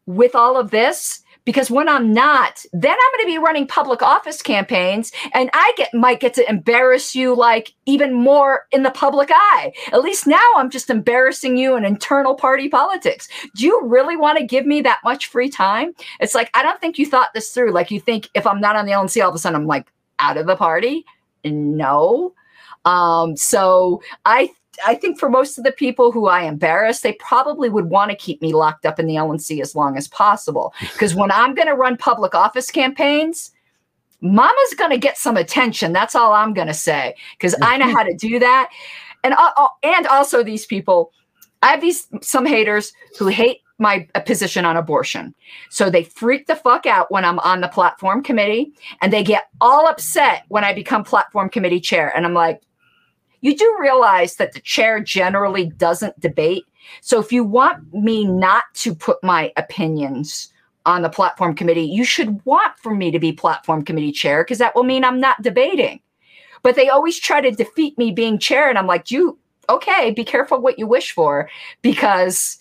with all of this because when I'm not, then I'm going to be running public office campaigns and I get might get to embarrass you like even more in the public eye. At least now I'm just embarrassing you in internal party politics. Do you really want to give me that much free time? It's like I don't think you thought this through. Like you think if I'm not on the LNC all of a sudden I'm like out of the party? No. Um, so I I think for most of the people who I embarrass, they probably would want to keep me locked up in the LNC as long as possible. Because when I'm going to run public office campaigns, mama's going to get some attention. That's all I'm going to say. Because I know how to do that. And, uh, uh, and also these people, I have these some haters who hate my position on abortion. So they freak the fuck out when I'm on the platform committee and they get all upset when I become platform committee chair. And I'm like, you do realize that the chair generally doesn't debate. So if you want me not to put my opinions on the platform committee, you should want for me to be platform committee chair because that will mean I'm not debating. But they always try to defeat me being chair. And I'm like, you, okay, be careful what you wish for because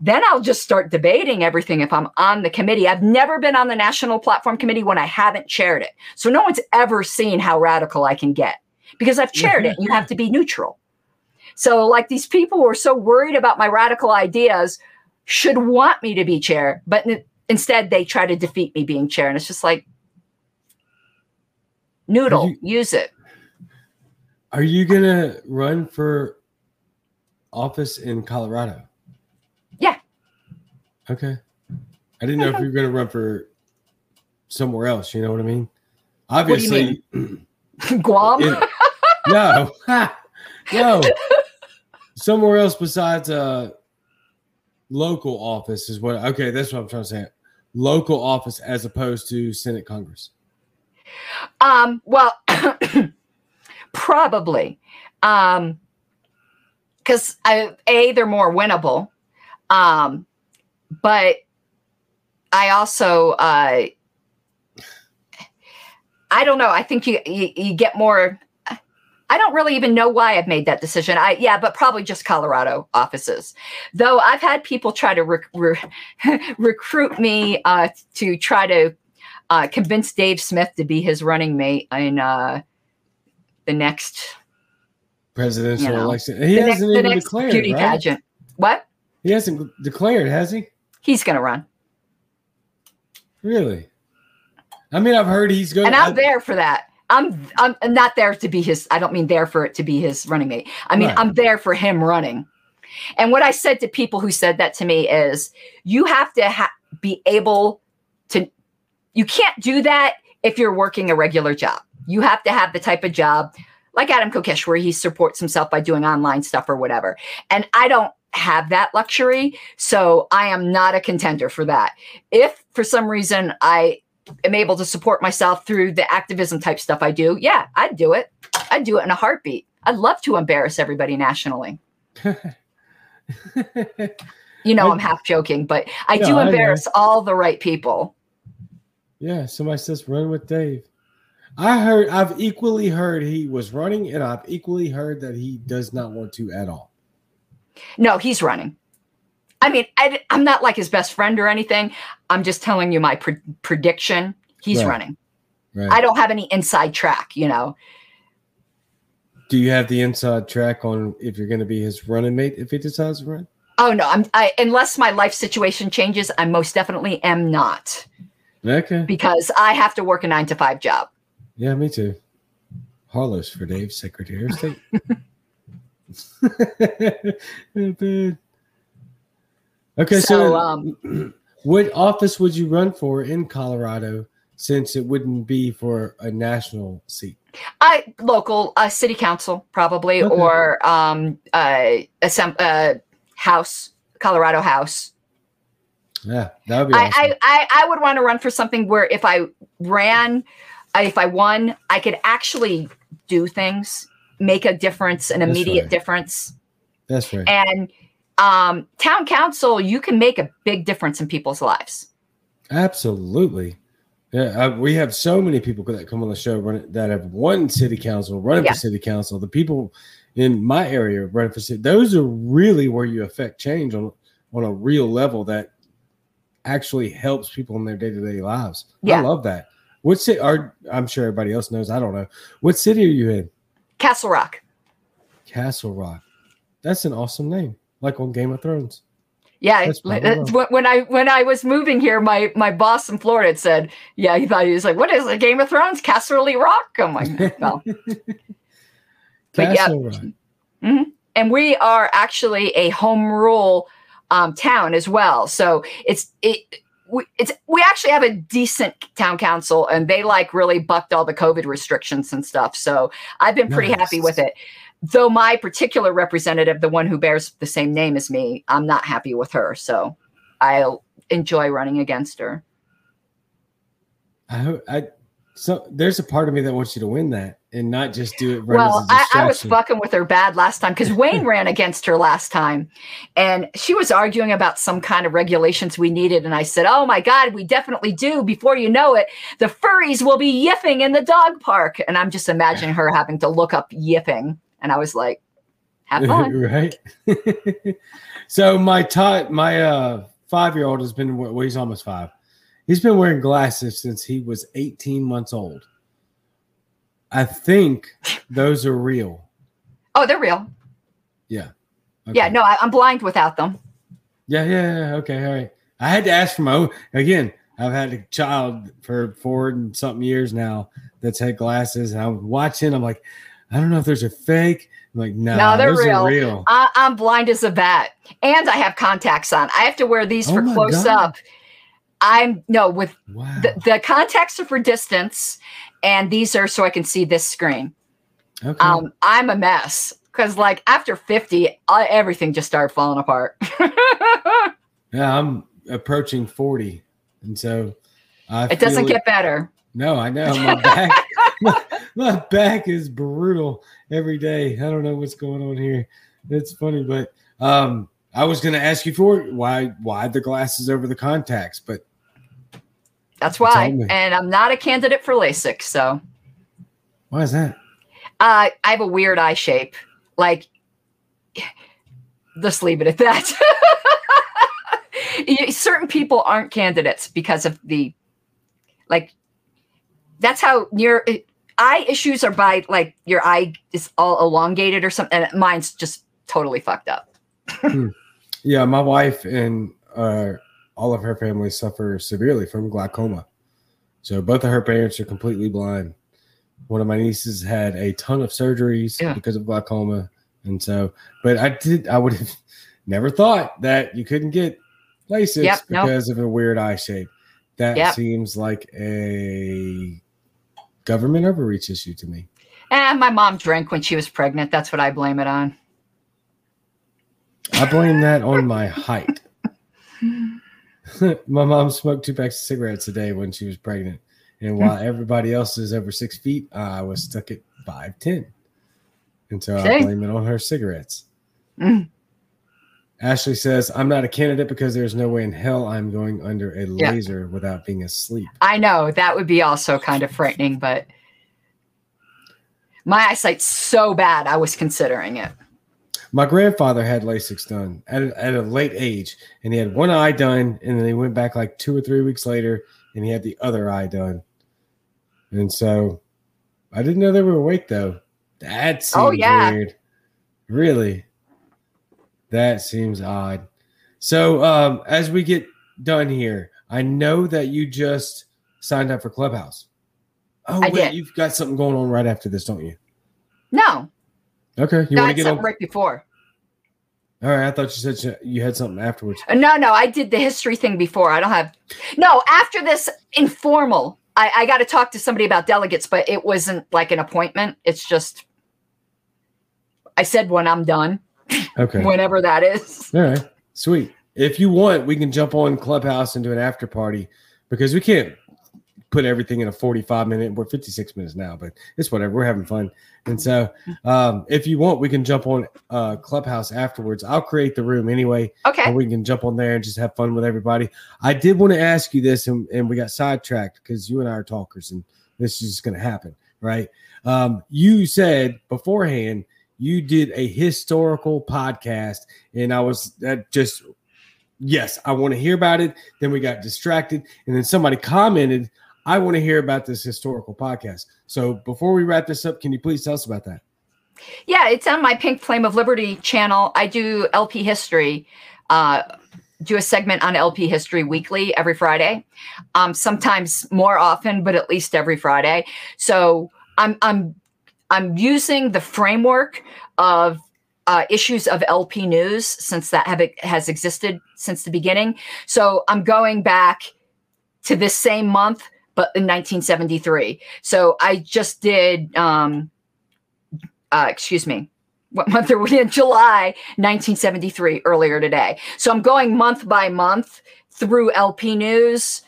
then I'll just start debating everything if I'm on the committee. I've never been on the national platform committee when I haven't chaired it. So no one's ever seen how radical I can get because I've chaired it. Mm-hmm. You have to be neutral. So, like these people who are so worried about my radical ideas should want me to be chair, but n- instead they try to defeat me being chair. And it's just like, noodle, you, use it. Are you going to run for office in Colorado? Yeah. Okay. I didn't know if mm-hmm. you were going to run for somewhere else. You know what I mean? Obviously, mean? Guam. In, no, no. Somewhere else besides uh local office is what. Okay, that's what I'm trying to say. Local office as opposed to Senate Congress. Um. Well, probably. Um. Because a they're more winnable. Um. But I also uh. I don't know. I think you, you, you get more I don't really even know why I've made that decision. I yeah, but probably just Colorado offices. Though I've had people try to rec- re- recruit me uh, to try to uh, convince Dave Smith to be his running mate in uh, the next presidential you know, election. He hasn't next, even declared. Beauty right? pageant. What? He hasn't declared, has he? He's going to run. Really? I mean, I've heard he's going. And I'm there for that. I'm I'm not there to be his. I don't mean there for it to be his running mate. I mean right. I'm there for him running. And what I said to people who said that to me is, you have to ha- be able to. You can't do that if you're working a regular job. You have to have the type of job like Adam Kokesh, where he supports himself by doing online stuff or whatever. And I don't have that luxury. So I am not a contender for that. If for some reason I am able to support myself through the activism type stuff I do, yeah, I'd do it. I'd do it in a heartbeat. I'd love to embarrass everybody nationally. you know, I'm half joking, but I yeah, do embarrass I all the right people. Yeah, somebody says run with Dave. I heard, I've equally heard he was running, and I've equally heard that he does not want to at all. No, he's running. I mean, I, am not like his best friend or anything. I'm just telling you my pre- prediction. He's right. running. Right. I don't have any inside track, you know. Do you have the inside track on if you're going to be his running mate if he decides to run? Oh no, I'm I, unless my life situation changes, I most definitely am not. Okay. Because I have to work a nine to five job. Yeah, me too. Harlos for Dave, Secretary of State. Okay, so, So, um, what office would you run for in Colorado since it wouldn't be for a national seat? I local uh, city council probably Okay. or um uh, assemb- uh house Colorado House. Yeah, that would be I, awesome. I, I I would want to run for something where if I ran, if I won, I could actually do things, make a difference, an That's immediate right. difference. That's right. And um, town council, you can make a big difference in people's lives. Absolutely. Yeah, uh, we have so many people that come on the show running, that have won city council, running Yeah. for city council. The people in my area running for city, those are really where you affect change on on a real level that actually helps people in their day to day lives. I love that. What city? Are I'm sure everybody else knows. I don't know. What city are you in? Castle Rock. Castle Rock. That's an awesome name, like on Game of Thrones. Yeah, That's uh, when I when I was moving here, my my boss in Florida had said, "Yeah, he thought he was like, what is it, Game of Thrones, Castle Rock?" I'm like, "No." But yeah. Rock. and we are actually a home rule um, town as well. So it's it. We, it's we actually have a decent town council, and they like really bucked all the COVID restrictions and stuff. So I've been pretty happy with it. Though my particular representative, the one who bears the same name as me, I'm not happy with her. So I'll enjoy running against her. I, hope- I so there's a part of me that wants you to win that and not just do it. Well, I, I, was fucking with her bad last time because Wayne ran against her last time, and she was arguing about some kind of regulations we needed. And I said, "Oh my god, we definitely do." Before you know it, the furries will be yipping in the dog park, and I'm just imagining her having to look up yipping, and I was like, "Have fun." right? so my my uh five year old has been well, he's almost five. He's been wearing glasses since he was 18 months old. I think those are real. oh, they're real. Yeah. Yeah, no, I, I'm blind without them. Yeah, yeah, yeah. Okay, all right. I had to ask for my own again. I've had a child for four and something years now that's had glasses, and I'm watching. I'm like, I don't know if there's a fake. I'm like, nah, No, they're real. real. I, I'm blind as a bat, and I have contacts on. I have to wear these Oh for close God. up. I'm no with Wow. the, the contacts are for distance and these are so i can see this screen okay. um i'm a mess because like after 50 uh, everything just started falling apart yeah, I'm approaching 40, and so I it doesn't feel get better No, I know my back. My, my back is brutal every day. I don't know what's going on here. It's funny, but um, I was going to ask you for. Why? Why the glasses over the contacts? But that's why and i'm not a candidate for lasik so why is that? uh, i have a weird eye shape like just leave it at that certain people aren't candidates because of the like that's how your eye issues are by like your eye is all elongated or something and mine's just totally fucked up Yeah, my wife and uh, all of her family suffer severely from glaucoma. So both of her parents are completely blind. One of my nieces had a ton of surgeries Yeah. because of glaucoma, and so. But I did. I would have never thought that you couldn't get LASIK Yep, nope. because of a weird eye shape. That Yep. seems like a government overreach issue to me. and my mom drank when she was pregnant that's what i blame it on I blame that on my height. my mom smoked two packs of cigarettes a day when she was pregnant. And while everybody else is over six feet, I was stuck at five ten. And so I blame it on her cigarettes. Mm. Ashley says, I'm not a candidate because there's no way in hell I'm going under a Yeah. laser without being asleep. i know that would be also kind of frightening but my eyesight's so bad i was considering it My grandfather had LASIK done at a, at a late age, and he had one eye done, and then he went back like two or three weeks later, and he had the other eye done. And so, I didn't know they were awake though. That's Oh, yeah. weird. Really, that seems odd. So, um, as we get done here, I know that you just signed up for Clubhouse. Oh I wait, did. you've got something going on right after this, don't you? no Okay, you want to get on? right before All right, I thought you said you had something afterwards. Uh, no, no, I did the history thing before. I don't have. No, after this informal, I, I got to talk to somebody about delegates, but it wasn't like an appointment. It's just, I said when I'm done. Okay. Whenever that is. All right, sweet. If you want, we can jump on Clubhouse and do an after party because we can't put everything in a 45 minute. We're 56 minutes now, but it's whatever. We're having fun. And so, um, if you want, we can jump on uh, Clubhouse afterwards. I'll create the room anyway. Okay. And we can jump on there and just have fun with everybody. I did want to ask you this, and, and we got sidetracked because you and I are talkers, and this is going to happen, right? Um, you said beforehand you did a historical podcast, and I was that just yes, I want to hear about it. Then we got distracted, and then somebody commented I want to hear about this historical podcast. So before we wrap this up, can you please tell us about that? Yeah, it's on my Pink Flame of Liberty channel. I do LP history, uh, do a segment on LP history weekly every Friday. Um, sometimes more often, but at least every Friday. So I'm I'm I'm using the framework of uh, issues of LP news since that have, has existed since the beginning. So I'm going back to this same month but in 1973. So I just did, um, uh, excuse me, what month are we in? July 1973, earlier today. So I'm going month by month through LP News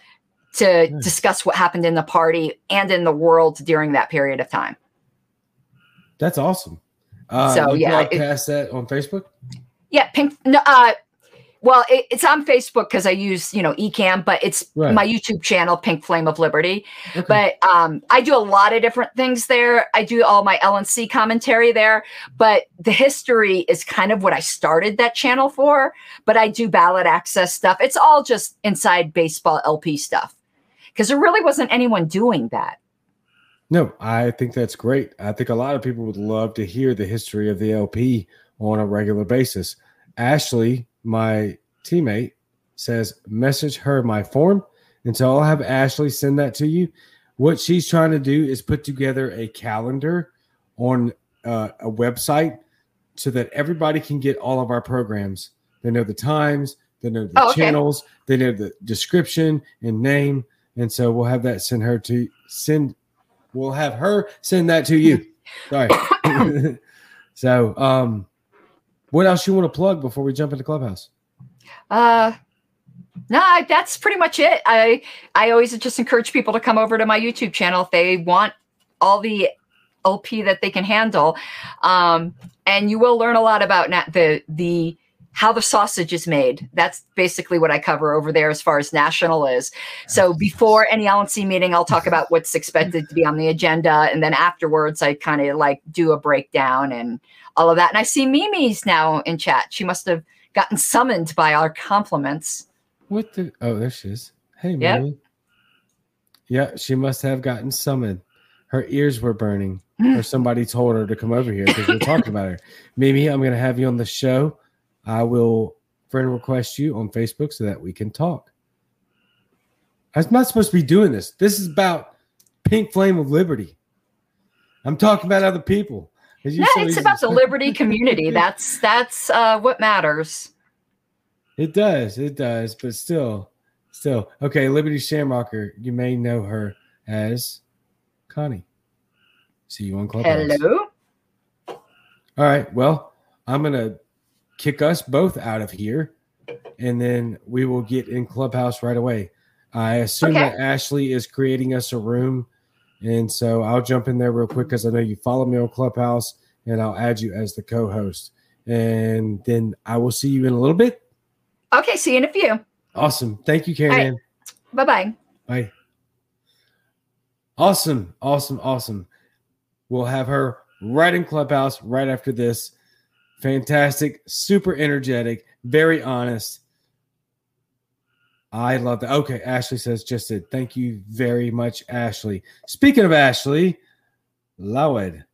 to hmm. discuss what happened in the party and in the world during that period of time. That's awesome. Uh, so yeah, broadcast it, that on Facebook. Yeah, pink. No, uh, well, it, it's on Facebook because I use, you know, Ecamm, but it's right. my YouTube channel, Pink Flame of Liberty. Okay. But um, I do a lot of different things there. I do all my LNC commentary there, but the history is kind of what I started that channel for. But I do ballot access stuff. It's all just inside baseball LP stuff because there really wasn't anyone doing that. No, I think that's great. I think a lot of people would love to hear the history of the LP on a regular basis. Ashley my teammate says, message her my form. And so I'll have Ashley send that to you. What she's trying to do is put together a calendar on uh, a website so that everybody can get all of our programs. They know the times, they know the oh, okay. channels, they know the description and name. And so we'll have that send her to send, we'll have her send that to you. Sorry. so, um, what else you want to plug before we jump into Clubhouse? Uh, no, that's pretty much it. I I always just encourage people to come over to my YouTube channel if they want all the LP that they can handle, um, and you will learn a lot about na- the the how the sausage is made. That's basically what I cover over there as far as national is. So before any LNC meeting, I'll talk about what's expected to be on the agenda, and then afterwards, I kind of like do a breakdown and all of that. And I see Mimi's now in chat. She must have gotten summoned by our compliments. What the? Oh, there she is. Hey, yep. Mimi. Yeah, she must have gotten summoned. Her ears were burning, or somebody told her to come over here because we're talking about her. Mimi, I'm going to have you on the show. I will friend request you on Facebook so that we can talk. I'm not supposed to be doing this. This is about Pink Flame of Liberty. I'm talking about other people. Yeah, it's about the liberty community. That's that's uh, what matters. It does, it does, but still, still okay. Liberty Shamrocker, you may know her as Connie. See you on Clubhouse. Hello. All right. Well, I'm gonna kick us both out of here, and then we will get in Clubhouse right away. I assume okay. that Ashley is creating us a room and so I'll jump in there real quick because I know you follow me on Clubhouse and I'll add you as the co host. And then I will see you in a little bit. Okay. See you in a few. Awesome. Thank you, Caryn. Right. Bye bye. Bye. Awesome. Awesome. Awesome. We'll have her right in Clubhouse right after this. Fantastic. Super energetic. Very honest. I love that. Okay, Ashley says just did. Thank you very much, Ashley. Speaking of Ashley, Lord,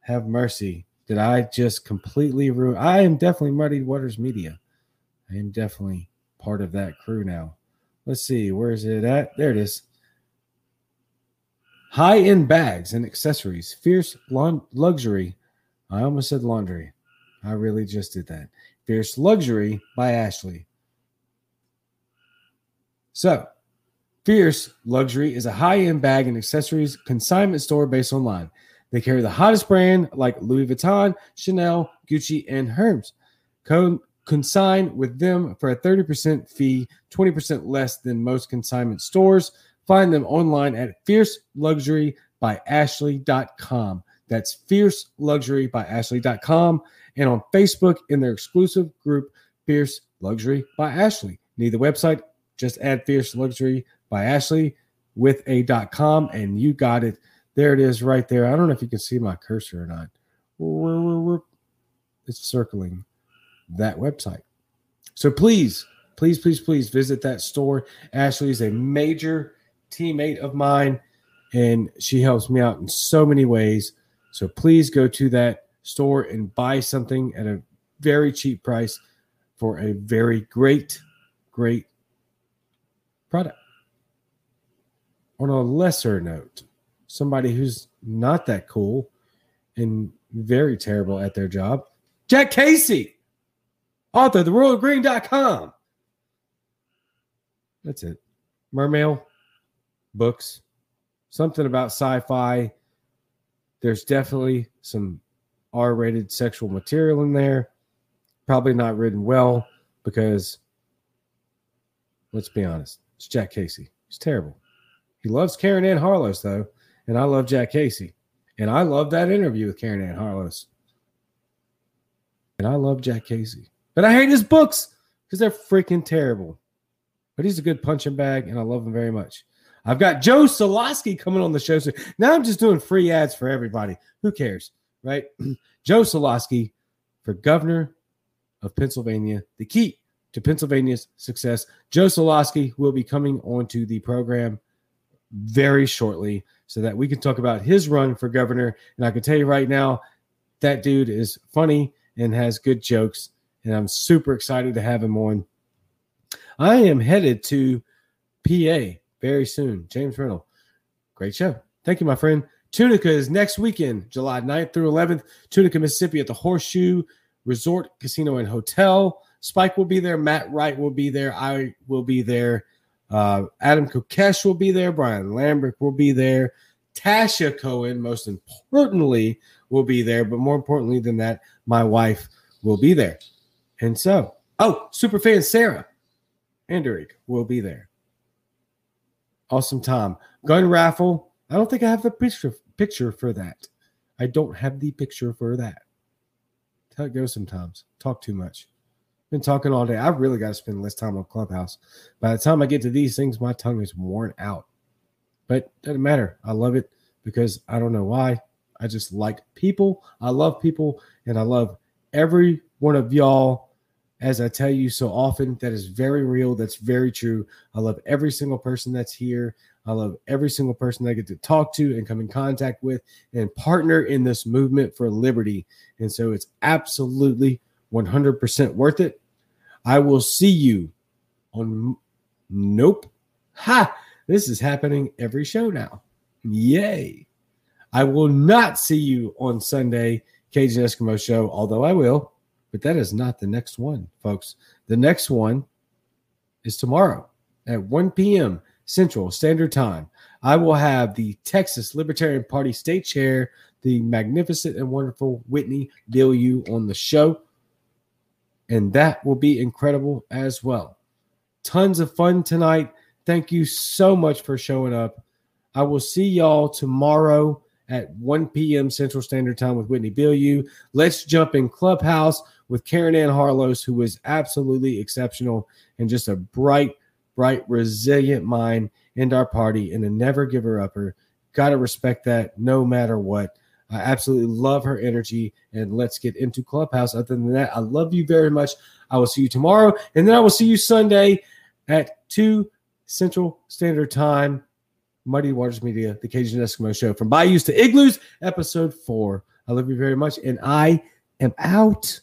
have mercy. Did I just completely ruin? I am definitely Muddy Waters Media. I am definitely part of that crew now. Let's see, where is it at? There it is. High end bags and accessories, fierce luxury. I almost said laundry. I really just did that. Fierce Luxury by Ashley. So, Fierce Luxury is a high end bag and accessories consignment store based online. They carry the hottest brand like Louis Vuitton, Chanel, Gucci, and Hermes. Con- consign with them for a 30% fee, 20% less than most consignment stores. Find them online at fierceluxurybyashley.com. That's fierceluxurybyashley.com and on Facebook in their exclusive group, Fierce Luxury by Ashley. Need the website? Just add Fierce Luxury by Ashley with a dot .com and you got it. There it is right there. I don't know if you can see my cursor or not. It's circling that website. So please, please, please, please visit that store. Ashley is a major teammate of mine and she helps me out in so many ways. So please go to that store and buy something at a very cheap price for a very great, great product. On a lesser note, somebody who's not that cool and very terrible at their job, Jack Casey, author of theroyalgreen.com. That's it. Mermail, books, something about sci fi. There's definitely some R rated sexual material in there. Probably not written well because, let's be honest, it's Jack Casey. He's terrible. He loves Caryn Ann Harlos, though, and I love Jack Casey. And I love that interview with Caryn Ann Harlos. And I love Jack Casey. But I hate his books because they're freaking terrible. But he's a good punching bag, and I love him very much. I've got Joe Soloski coming on the show. So now I'm just doing free ads for everybody. Who cares, right? Joe Soloski for governor of Pennsylvania, the key to Pennsylvania's success. Joe Soloski will be coming onto the program very shortly so that we can talk about his run for governor. And I can tell you right now, that dude is funny and has good jokes. And I'm super excited to have him on. I am headed to PA very soon. James Reynolds. Great show. Thank you, my friend. Tunica is next weekend, July 9th through 11th. Tunica, Mississippi at the Horseshoe Resort Casino and Hotel. Spike will be there. Matt Wright will be there. I will be there. Uh, Adam Kokesh will be there. Brian Lambert will be there. Tasha Cohen, most importantly, will be there. But more importantly than that, my wife will be there. And so, oh, super fan Sarah Enderick will be there. Awesome Tom. Gun raffle. I don't think I have the picture picture for that. I don't have the picture for that. That's how it goes sometimes. Talk too much. Been talking all day. I've really got to spend less time on Clubhouse. By the time I get to these things, my tongue is worn out. But doesn't matter. I love it because I don't know why. I just like people. I love people, and I love every one of y'all as I tell you so often, that is very real. That's very true. I love every single person that's here. I love every single person I get to talk to and come in contact with and partner in this movement for liberty. And so it's absolutely 100% worth it. I will see you on. Nope. Ha! This is happening every show now. Yay. I will not see you on Sunday, Cajun Eskimo Show, although I will. But that is not the next one, folks. The next one is tomorrow at 1 p.m. Central Standard Time. I will have the Texas Libertarian Party state chair, the magnificent and wonderful Whitney Bilyeu, on the show. And that will be incredible as well. Tons of fun tonight. Thank you so much for showing up. I will see y'all tomorrow at 1 p.m. Central Standard Time with Whitney Bilyeu. Let's jump in Clubhouse with Caryn Ann Harlos, who was absolutely exceptional and just a bright, bright, resilient mind in our party and a never giver upper. Got to respect that no matter what. I absolutely love her energy. And let's get into Clubhouse. Other than that, I love you very much. I will see you tomorrow. And then I will see you Sunday at 2 Central Standard Time. Muddy Waters Media, the Cajun Eskimo Show from Bayous to Igloos, episode four. I love you very much. And I am out.